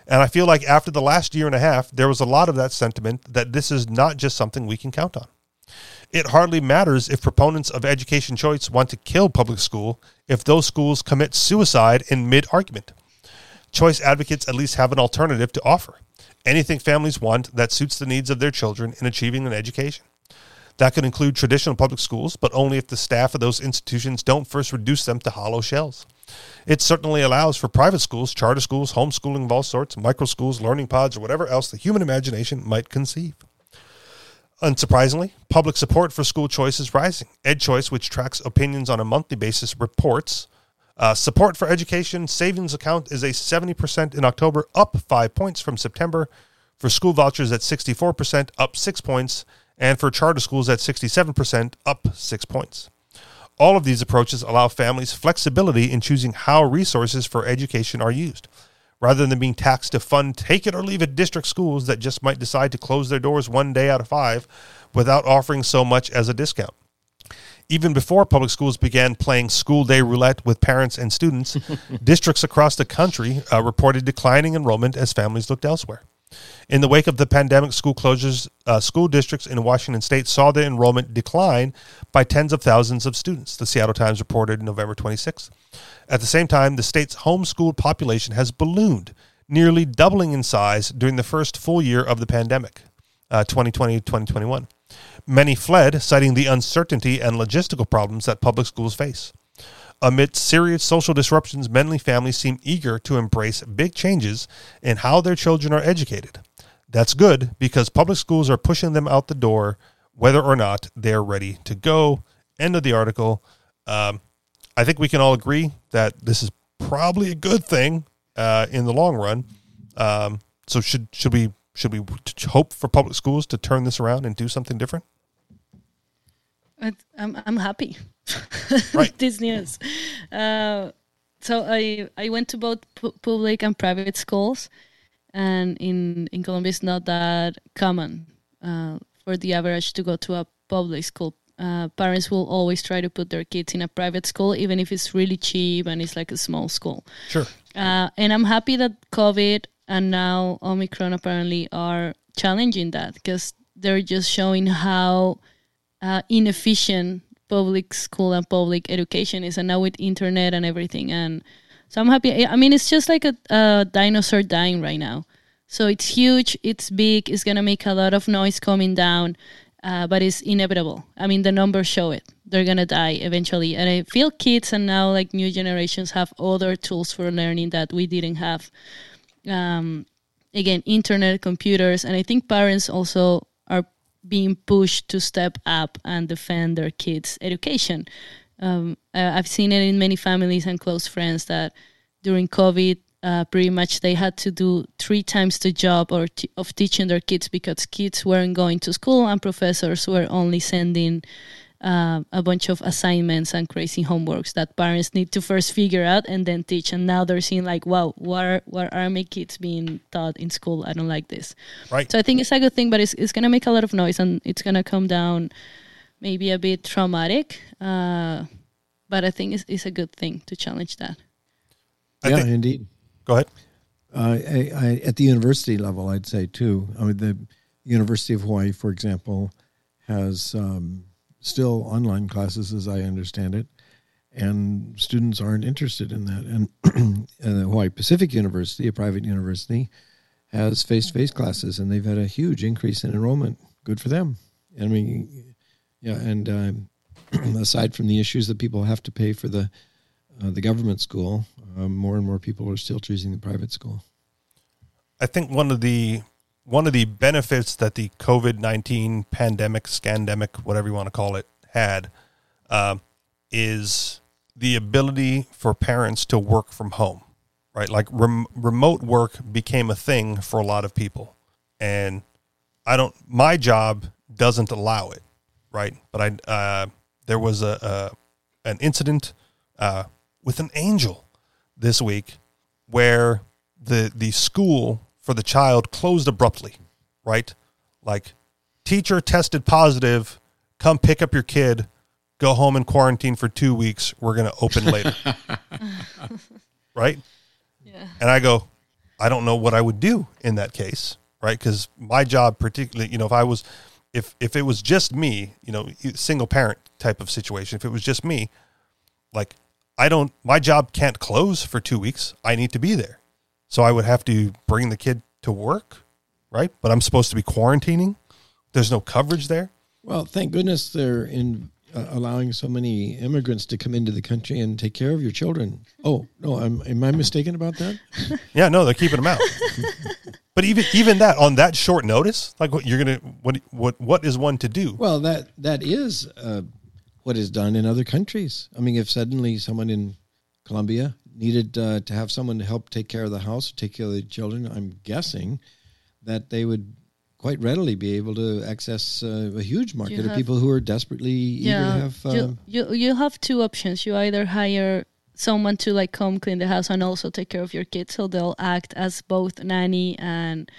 And I feel like after the last year and a half, there was a lot of that sentiment that this is not just something we can count on. It hardly matters if proponents of education choice want to kill public school if those schools commit suicide in mid argument. Choice advocates at least have an alternative to offer anything families want that suits the needs of their children in achieving an education. That could include traditional public schools, but only if the staff of those institutions don't first reduce them to hollow shells. It certainly allows for private schools, charter schools, homeschooling of all sorts, micro schools, learning pods, or whatever else the human imagination might conceive. Unsurprisingly, public support for school choice is rising. EdChoice, which tracks opinions on a monthly basis, reports uh, support for education savings account is a 70% in October, up five points from September. For school vouchers at 64%, up six points. And for charter schools at 67%, up six points. All of these approaches allow families flexibility in choosing how resources for education are used. Rather than being taxed to fund take it or leave it district schools that just might decide to close their doors one day out of five without offering so much as a discount. Even before public schools began playing school day roulette with parents and students, districts across the country uh, reported declining enrollment as families looked elsewhere. In the wake of the pandemic school closures, uh, school districts in Washington state saw their enrollment decline by tens of thousands of students, the Seattle Times reported November 26th. At the same time, the state's homeschooled population has ballooned, nearly doubling in size during the first full year of the pandemic, uh, 2020 2021. Many fled, citing the uncertainty and logistical problems that public schools face. Amid serious social disruptions, many families seem eager to embrace big changes in how their children are educated. That's good because public schools are pushing them out the door, whether or not they're ready to go. End of the article. Um, I think we can all agree that this is probably a good thing uh, in the long run. Um, so should should we should we hope for public schools to turn this around and do something different? I'm I'm happy Right. news. Uh, so I I went to both pu- public and private schools, and in in Colombia it's not that common uh, for the average to go to a public school. Uh, parents will always try to put their kids in a private school, even if it's really cheap and it's like a small school. Sure. Uh, and I'm happy that COVID and now Omicron apparently are challenging that because they're just showing how uh, inefficient public school and public education is, and now with internet and everything. And so I'm happy. I mean, it's just like a, a dinosaur dying right now. So it's huge, it's big, it's gonna make a lot of noise coming down, uh, but it's inevitable. I mean, the numbers show it. They're gonna die eventually, and I feel kids and now like new generations have other tools for learning that we didn't have. Um, again, internet, computers, and I think parents also being pushed to step up and defend their kids' education. Um, I- I've seen it in many families and close friends that during COVID, uh, pretty much they had to do three times the job or t- of teaching their kids because kids weren't going to school and professors were only sending uh, a bunch of assignments and crazy homeworks that parents need to first figure out and then teach. And now they're seeing like, wow, what are, what are my kids being taught in school? I don't like this. Right. So I think it's a good thing, but it's, it's going to make a lot of noise and it's going to come down maybe a bit traumatic. Uh, but I think it's, it's a good thing to challenge that. I yeah, think- indeed. Go ahead. Uh, I, I, at the university level, I'd say too. I mean, the University of Hawaii, for example, has um, still online classes, as I understand it, and students aren't interested in that. And, and Hawaii Pacific University, a private university, has face-to-face classes, and they've had a huge increase in enrollment. Good for them. I mean, yeah, and um, aside from the issues that people have to pay for the uh, the government school, um, more and more people are still choosing the private school. I think one of the one of the benefits that the COVID nineteen pandemic, scandemic, whatever you want to call it, had uh, is the ability for parents to work from home. Right, like rem- remote work became a thing for a lot of people, and I don't. My job doesn't allow it. Right, but I uh, there was a, a an incident uh, with an angel this week where the the school for the child closed abruptly, right? Like teacher tested positive, come pick up your kid, go home and quarantine for 2 weeks, we're going to open later. right? Yeah. And I go, I don't know what I would do in that case, right? Cuz my job particularly, you know, if I was if if it was just me, you know, single parent type of situation, if it was just me, like I don't my job can't close for 2 weeks. I need to be there. So I would have to bring the kid to work, right? But I'm supposed to be quarantining. There's no coverage there. Well, thank goodness they're in uh, allowing so many immigrants to come into the country and take care of your children. Oh no, am, am I mistaken about that? Yeah, no, they're keeping them out. but even even that on that short notice, like what you're gonna what what what is one to do? Well, that that is uh, what is done in other countries. I mean, if suddenly someone in Colombia needed uh, to have someone to help take care of the house, take care of the children, I'm guessing that they would quite readily be able to access uh, a huge market of have- people who are desperately eager to have. you, um, you you have two options. You either hire someone to like come clean the house and also take care of your kids, so they'll act as both nanny and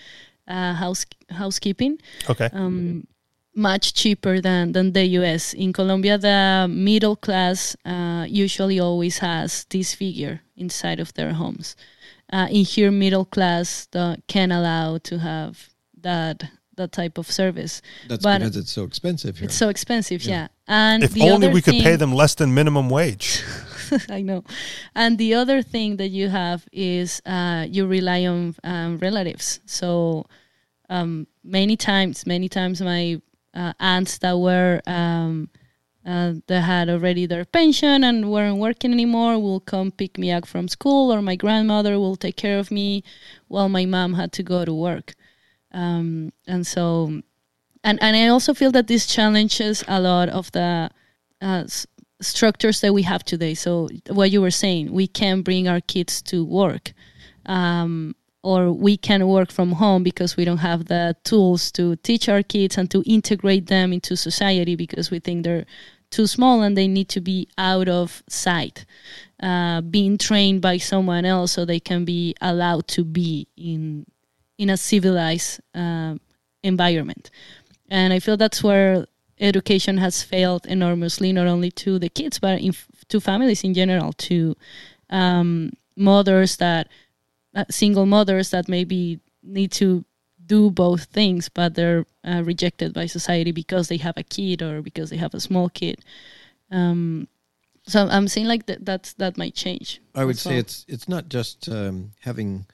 uh, house housekeeping. Okay. Um, much cheaper than than the U.S. In Colombia, the middle class uh, usually always has this figure inside of their homes. Uh, in here, middle class uh, can allow to have that that type of service. that's but- because it's so expensive here. It's so expensive, Yeah. yeah. And if the only other we could pay them less than minimum wage. I know. And the other thing that you have is uh, you rely on um, relatives. So um, many times, many times, my uh, aunts that were um, uh, that had already their pension and weren't working anymore will come pick me up from school, or my grandmother will take care of me while my mom had to go to work. Um, and so, and and I also feel that this challenges a lot of the uh, s- structures that we have today. So what you were saying, we can bring our kids to work, um, or we can work from home because we don't have the tools to teach our kids and to integrate them into society because we think they're too small and they need to be out of sight, uh, being trained by someone else so they can be allowed to be in in a civilized uh, environment. And I feel that's where education has failed enormously, not only to the kids, but in, to families in general, to um, mothers that, uh, single mothers that maybe need to do both things, but they're uh, rejected by society because they have a kid or because they have a small kid. Um, so I'm saying like that that's that might change. I would say well. it's it's not just um, having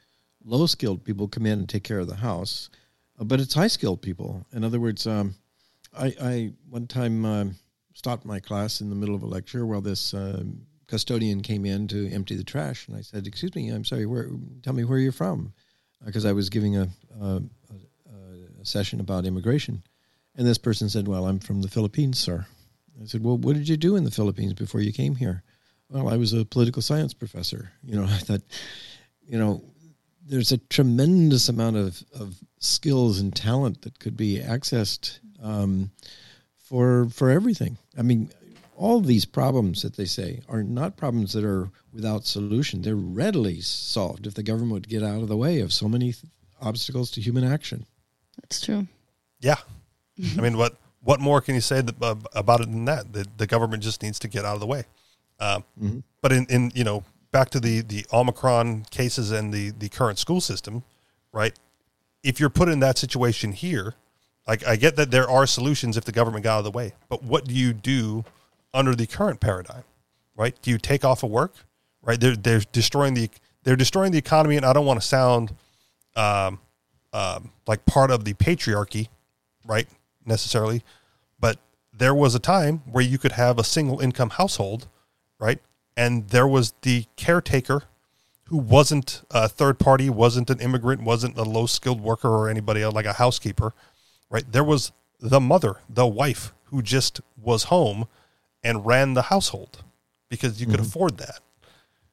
low skilled people come in and take care of the house, uh, but it's high skilled people. In other words, um, I, I one time um, stopped my class in the middle of a lecture while this um, custodian came in to empty the trash, and I said, "Excuse me, I'm sorry. Where? Tell me where you're from," because I was giving a, a, a, a session about immigration, and this person said, "Well, I'm from the Philippines, sir." I said, "Well, what did you do in the Philippines before you came here?" Well, I was a political science professor. You know, I thought, you know, there's a tremendous amount of, of skills and talent that could be accessed um, for for everything. I mean, all these problems that they say are not problems that are without solution. They're readily solved if the government would get out of the way of so many th- obstacles to human action. That's true. Yeah, I mean, what what more can you say that, uh, about it than that? The, the government just needs to get out of the way. Um, But in, in you know back to the the Omicron cases and the the current school system, right? If you're put in that situation here, like I get that there are solutions if the government got out of the way, but what do you do under the current paradigm, right? Do you take off of work, right? They're they're destroying the they're destroying the economy, and I don't want to sound um, um, like part of the patriarchy, right? Necessarily, but there was a time where you could have a single income household, right? And there was the caretaker who wasn't a third party, wasn't an immigrant, wasn't a low skilled worker or anybody else, like a housekeeper, right? There was the mother, the wife who just was home and ran the household because you could mm-hmm. afford that,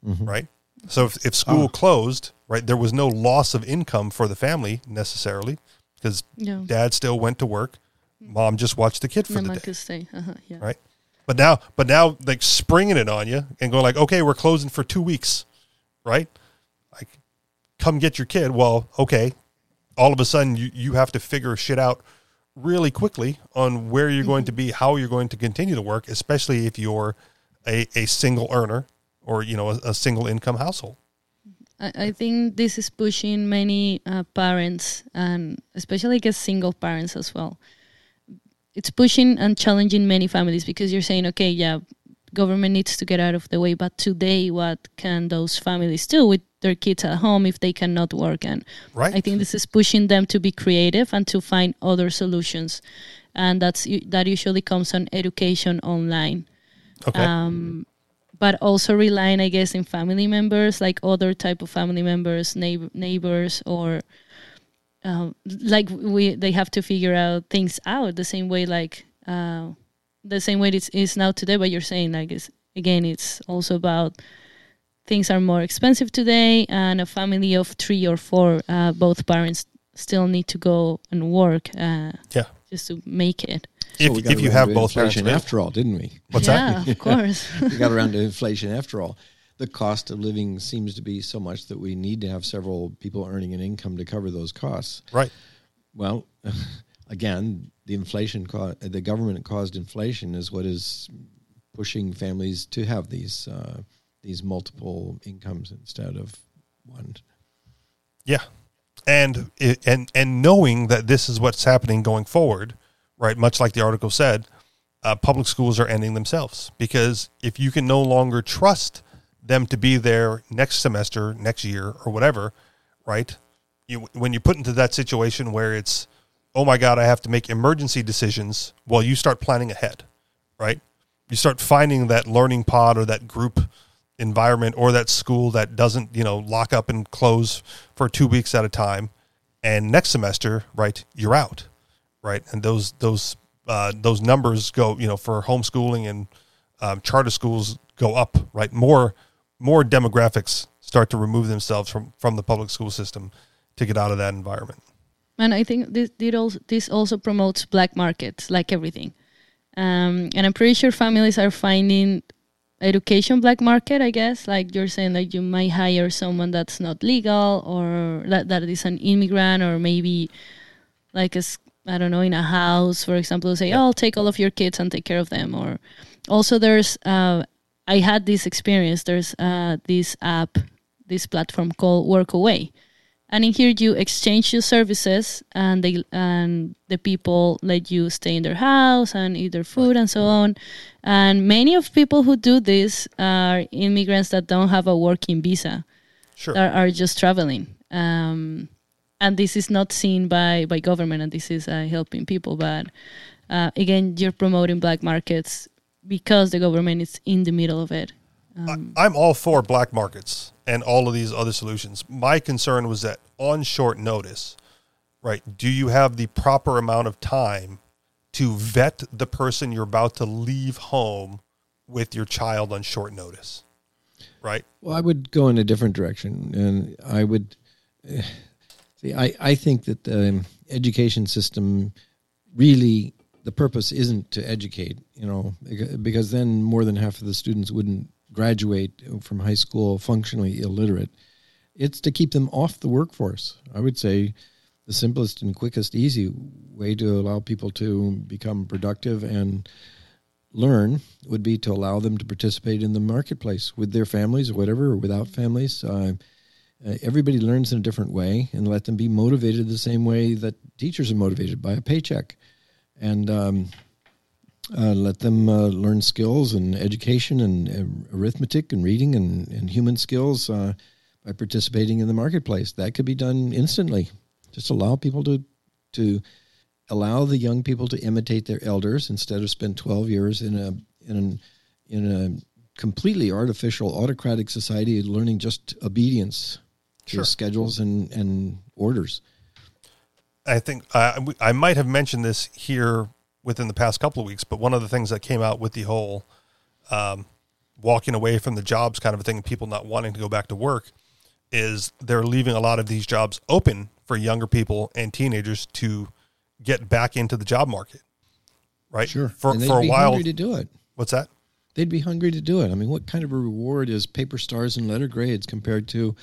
mm-hmm. right? So if, if school uh. closed, right, there was no loss of income for the family necessarily because Yeah. dad still went to work, mom just watched the kid for the day could stay. Uh-huh, yeah. right? But now, but now, like springing it on you and going like, okay, we're closing for two weeks, right? Like, come get your kid. Well, okay. All of a sudden, you you have to figure shit out really quickly on where you're going to be, how you're going to continue to work, especially if you're a, a single earner or you know a, a single income household. I, I think this is pushing many uh, parents and especially I guess single parents as well. It's pushing and challenging many families because you're saying, okay, yeah, government needs to get out of the way, but today, what can those families do with their kids at home if they cannot work? And Right. I think this is pushing them to be creative and to find other solutions, and that's that usually comes on education online Okay. um, but also relying, I guess, in family members, like other type of family members, neighbor, neighbors, or um, like we they have to figure out things out the same way, like uh, the same way it's now today. But you're saying, like, it's, again, it's also about things are more expensive today, and a family of three or four, uh, both parents still need to go and work uh, yeah. just to make it. If, if you have both parents inflation available. after all, didn't we? What's yeah, that? of course. we got around to inflation after all. The cost of living seems to be so much that we need to have several people earning an income to cover those costs. Right. Well, again, the inflation, co- the government caused inflation is what is pushing families to have these uh, these multiple incomes instead of one. Yeah, and and and knowing that this is what's happening going forward, right? Much like the article said, uh, public schools are ending themselves because if you can no longer trust them to be there next semester, next year, or whatever, right? You when you put into that situation where it's, oh my god, I have to make emergency decisions. Well, you start planning ahead, right? You start finding that learning pod or that group environment or that school that doesn't you know lock up and close for two weeks at a time. And next semester right you're out right? And those those uh, those numbers go you know for homeschooling and um, charter schools go up right? More more demographics start to remove themselves from from the public school system to get out of that environment. And I think this this also, promotes black markets, like everything. Um, and I'm pretty sure families are finding education black market. I guess, like you're saying, like you might hire someone that's not legal or that that is an immigrant, or maybe like a I don't know in a house, for example, say, "Oh, I'll take all of your kids and take care of them." Or also, there's uh, I had this experience. There's uh, this app, this platform called Workaway and in here you exchange your services and they and the people let you stay in their house and eat their food and so on. And many of people who do this are immigrants that don't have a working visa. Sure. That are just traveling. Um, and this is not seen by by government and this is uh, helping people. But uh, again you're promoting black markets because the government is in the middle of it I- um, I'm all for black markets and all of these other solutions. My concern was that on short notice, right? Do you have the proper amount of time to vet the person you're about to leave home with your child on short notice? right? Well, I would go in a different direction, and I would see. I I think that the um, education system really the purpose isn't to educate, you know, because then more than half of the students wouldn't graduate from high school functionally illiterate. It's to keep them off the workforce. I would say the simplest and quickest, easy way to allow people to become productive and learn would be to allow them to participate in the marketplace with their families or whatever, or without families. Uh, everybody learns in a different way, and let them be motivated the same way that teachers are motivated by a paycheck, and um, uh, let them uh, learn skills and education and uh, arithmetic and reading and, and human skills uh, by participating in the marketplace. That could be done instantly. Just allow people to to allow the young people to imitate their elders instead of spend 12 years in a in an, in a completely artificial autocratic society learning just obedience to Sure. schedules and and orders I think I I might have mentioned this here within the past couple of weeks, but one of the things that came out with the whole um, walking away from the jobs kind of a thing, people not wanting to go back to work, is they're leaving a lot of these jobs open for younger people and teenagers to get back into the job market. Right? For and they'd for a be while. to do it What's that? they'd be hungry to do it i mean what kind of a reward is paper stars and letter grades compared to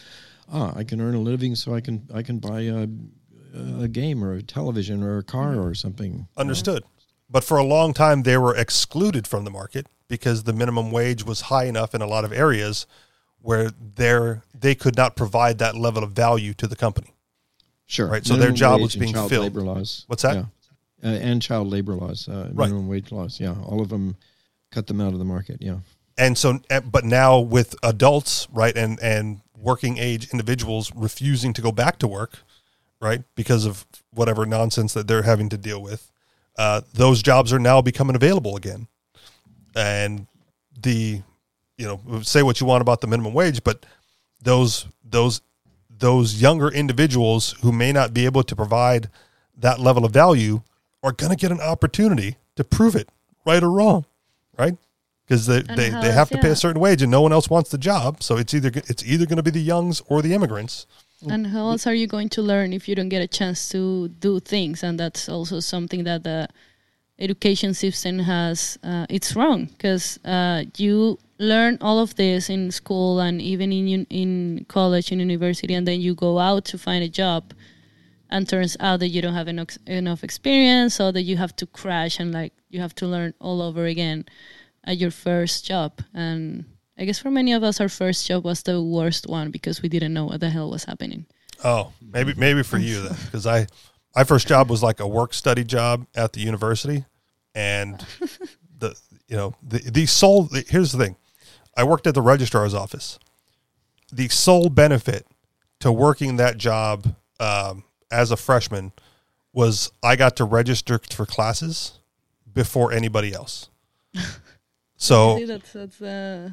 ah i can earn a living so i can i can buy a, a game or a television or a car or something Understood. But for a long time, they were excluded from the market because the minimum wage was high enough in a lot of areas where they could not provide that level of value to the company. Sure. Right, so their job was being filled. Labor laws. What's that? Yeah. Uh, and child labor laws, uh, Right. minimum wage laws. Yeah, all of them cut them out of the market. Yeah. And so, eh, but now with adults, right, and, and working age individuals refusing to go back to work, right, because of whatever nonsense that they're having to deal with, uh, those jobs are now becoming available again. And the, you know, say what you want about the minimum wage, but those those those younger individuals who may not be able to provide that level of value are going to get an opportunity to prove it right or wrong, right? Because they, And they, they have to pay a certain wage and no one else wants the job, so it's either it's either going to be the youngs or the immigrants. And how else are you going to learn if you don't get a chance to do things? And that's also something that the education system has. Uh, it's wrong because uh, you learn all of this in school and even in in college and university, and then you go out to find a job, and turns out that you don't have enough enough experience, or that you have to crash and like you have to learn all over again at your first job. And I guess for many of us, our first job was the worst one because we didn't know what the hell was happening. Oh, maybe maybe for you then, because I my first job was like a work study job at the university, and the you know the the sole here's the thing, I worked at the registrar's office. The sole benefit to working that job um, as a freshman was I got to register for classes before anybody else. So that's that's uh,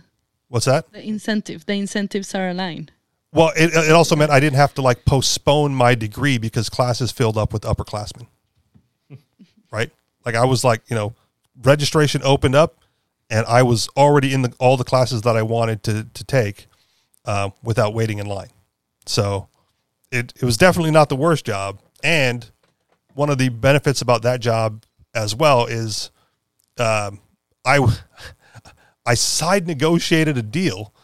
what's that? the incentive. The incentives are aligned. Well, it, it also meant I didn't have to like postpone my degree because classes filled up with upperclassmen. right? Like I was like, you know, registration opened up and I was already in the, all the classes that I wanted to, to take uh, without waiting in line. So it, it was definitely not the worst job. And one of the benefits about that job as well is um, I, I side negotiated a deal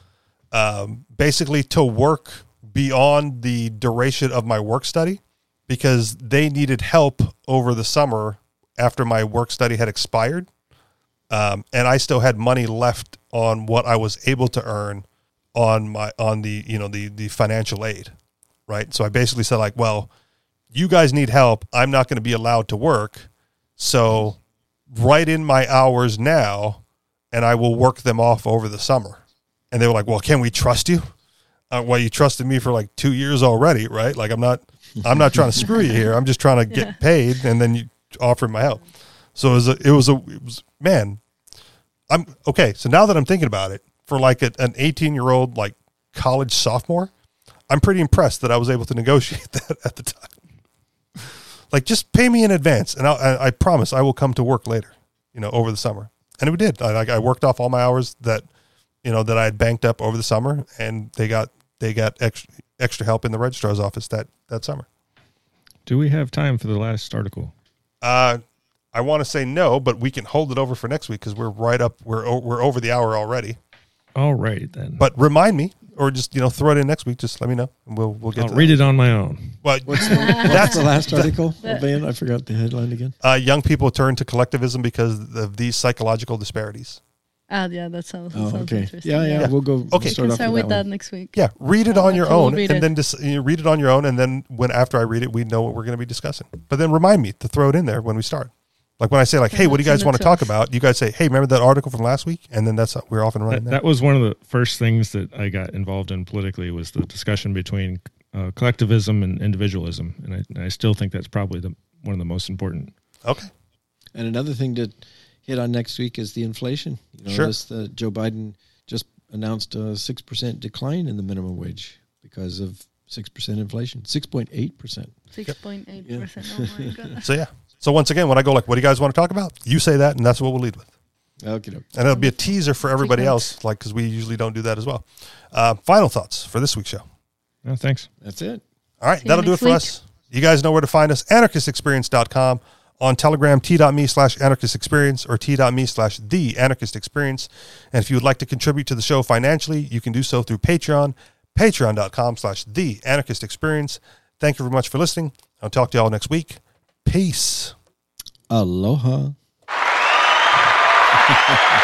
um, basically to work beyond the duration of my work study because they needed help over the summer after my work study had expired. Um, and I still had money left on what I was able to earn on my on the you know the the financial aid, right? So I basically said like, well, you guys need help. I'm not going to be allowed to work, so write in my hours now, and I will work them off over the summer. And they were like, well, can we trust you? Uh, well, you trusted me for like two years already, right? Like I'm not, I'm not trying to screw you here. I'm just trying to get paid, and then you offer my help. So it was a, it was a, it was man. I'm okay. So now that I'm thinking about it, for like a, an 18 year old like college sophomore, I'm pretty impressed that I was able to negotiate that at the time. Like, just pay me in advance, and I'll, I, I promise I will come to work later. You know, over the summer, and we did. I, like, I worked off all my hours that you know, that I had banked up over the summer, and they got they got extra extra help in the registrar's office that that summer. Do we have time for the last article? Uh, I want to say no, but we can hold it over for next week because we're right up. We're we're over the hour already. All right then. But remind me, or just you know, throw it in next week. Just let me know, and we'll we'll get. I'll to read that. it on my own. Well, What's the, That's- that's the last article, Ben? I forgot the headline again. uh, young people turn to collectivism because of these psychological disparities. Ah, yeah, that sounds, that Oh, sounds okay. interesting. Yeah, yeah, Yeah. We'll go. Okay. Start Can off start with with that that next week. Yeah, read it on your We'll own, and it. then dis- you read it on your own, and then when after I read it, we know what we're going to be discussing. But then remind me to throw it in there when we start. Like when I say, like, "Hey, what do you guys want to to talk about?" You guys say, "Hey, remember that article from last week?" And then that's we're off and running. That, that was one of the first things that I got involved in politically was the discussion between uh, collectivism and individualism, and I, and I still think that's probably the one of the most important. okay. And another thing to hit on next week is the inflation. You Sure. notice that Joe Biden just announced a six percent decline in the minimum wage because of six percent inflation, six point eight percent. 6.8%. Oh my God. So yeah. So once again, when I go like, "What do you guys want to talk about?" You say that, and that's what we'll lead with. Okay, And it'll be a teaser for everybody else, like because we usually don't do that as well. Uh, final thoughts for this week's show. No, thanks. that's it. All right, See that'll do it for week. us. You guys know where to find us. Anarchistexperience.com on Telegram, t.me slash anarchist experience or t.me slash the anarchist experience. And if you would like to contribute to the show financially, you can do so through Patreon, patreon.com slash the anarchist experience. Thank you very much for listening. I'll talk to y'all next week. Peace. Aloha.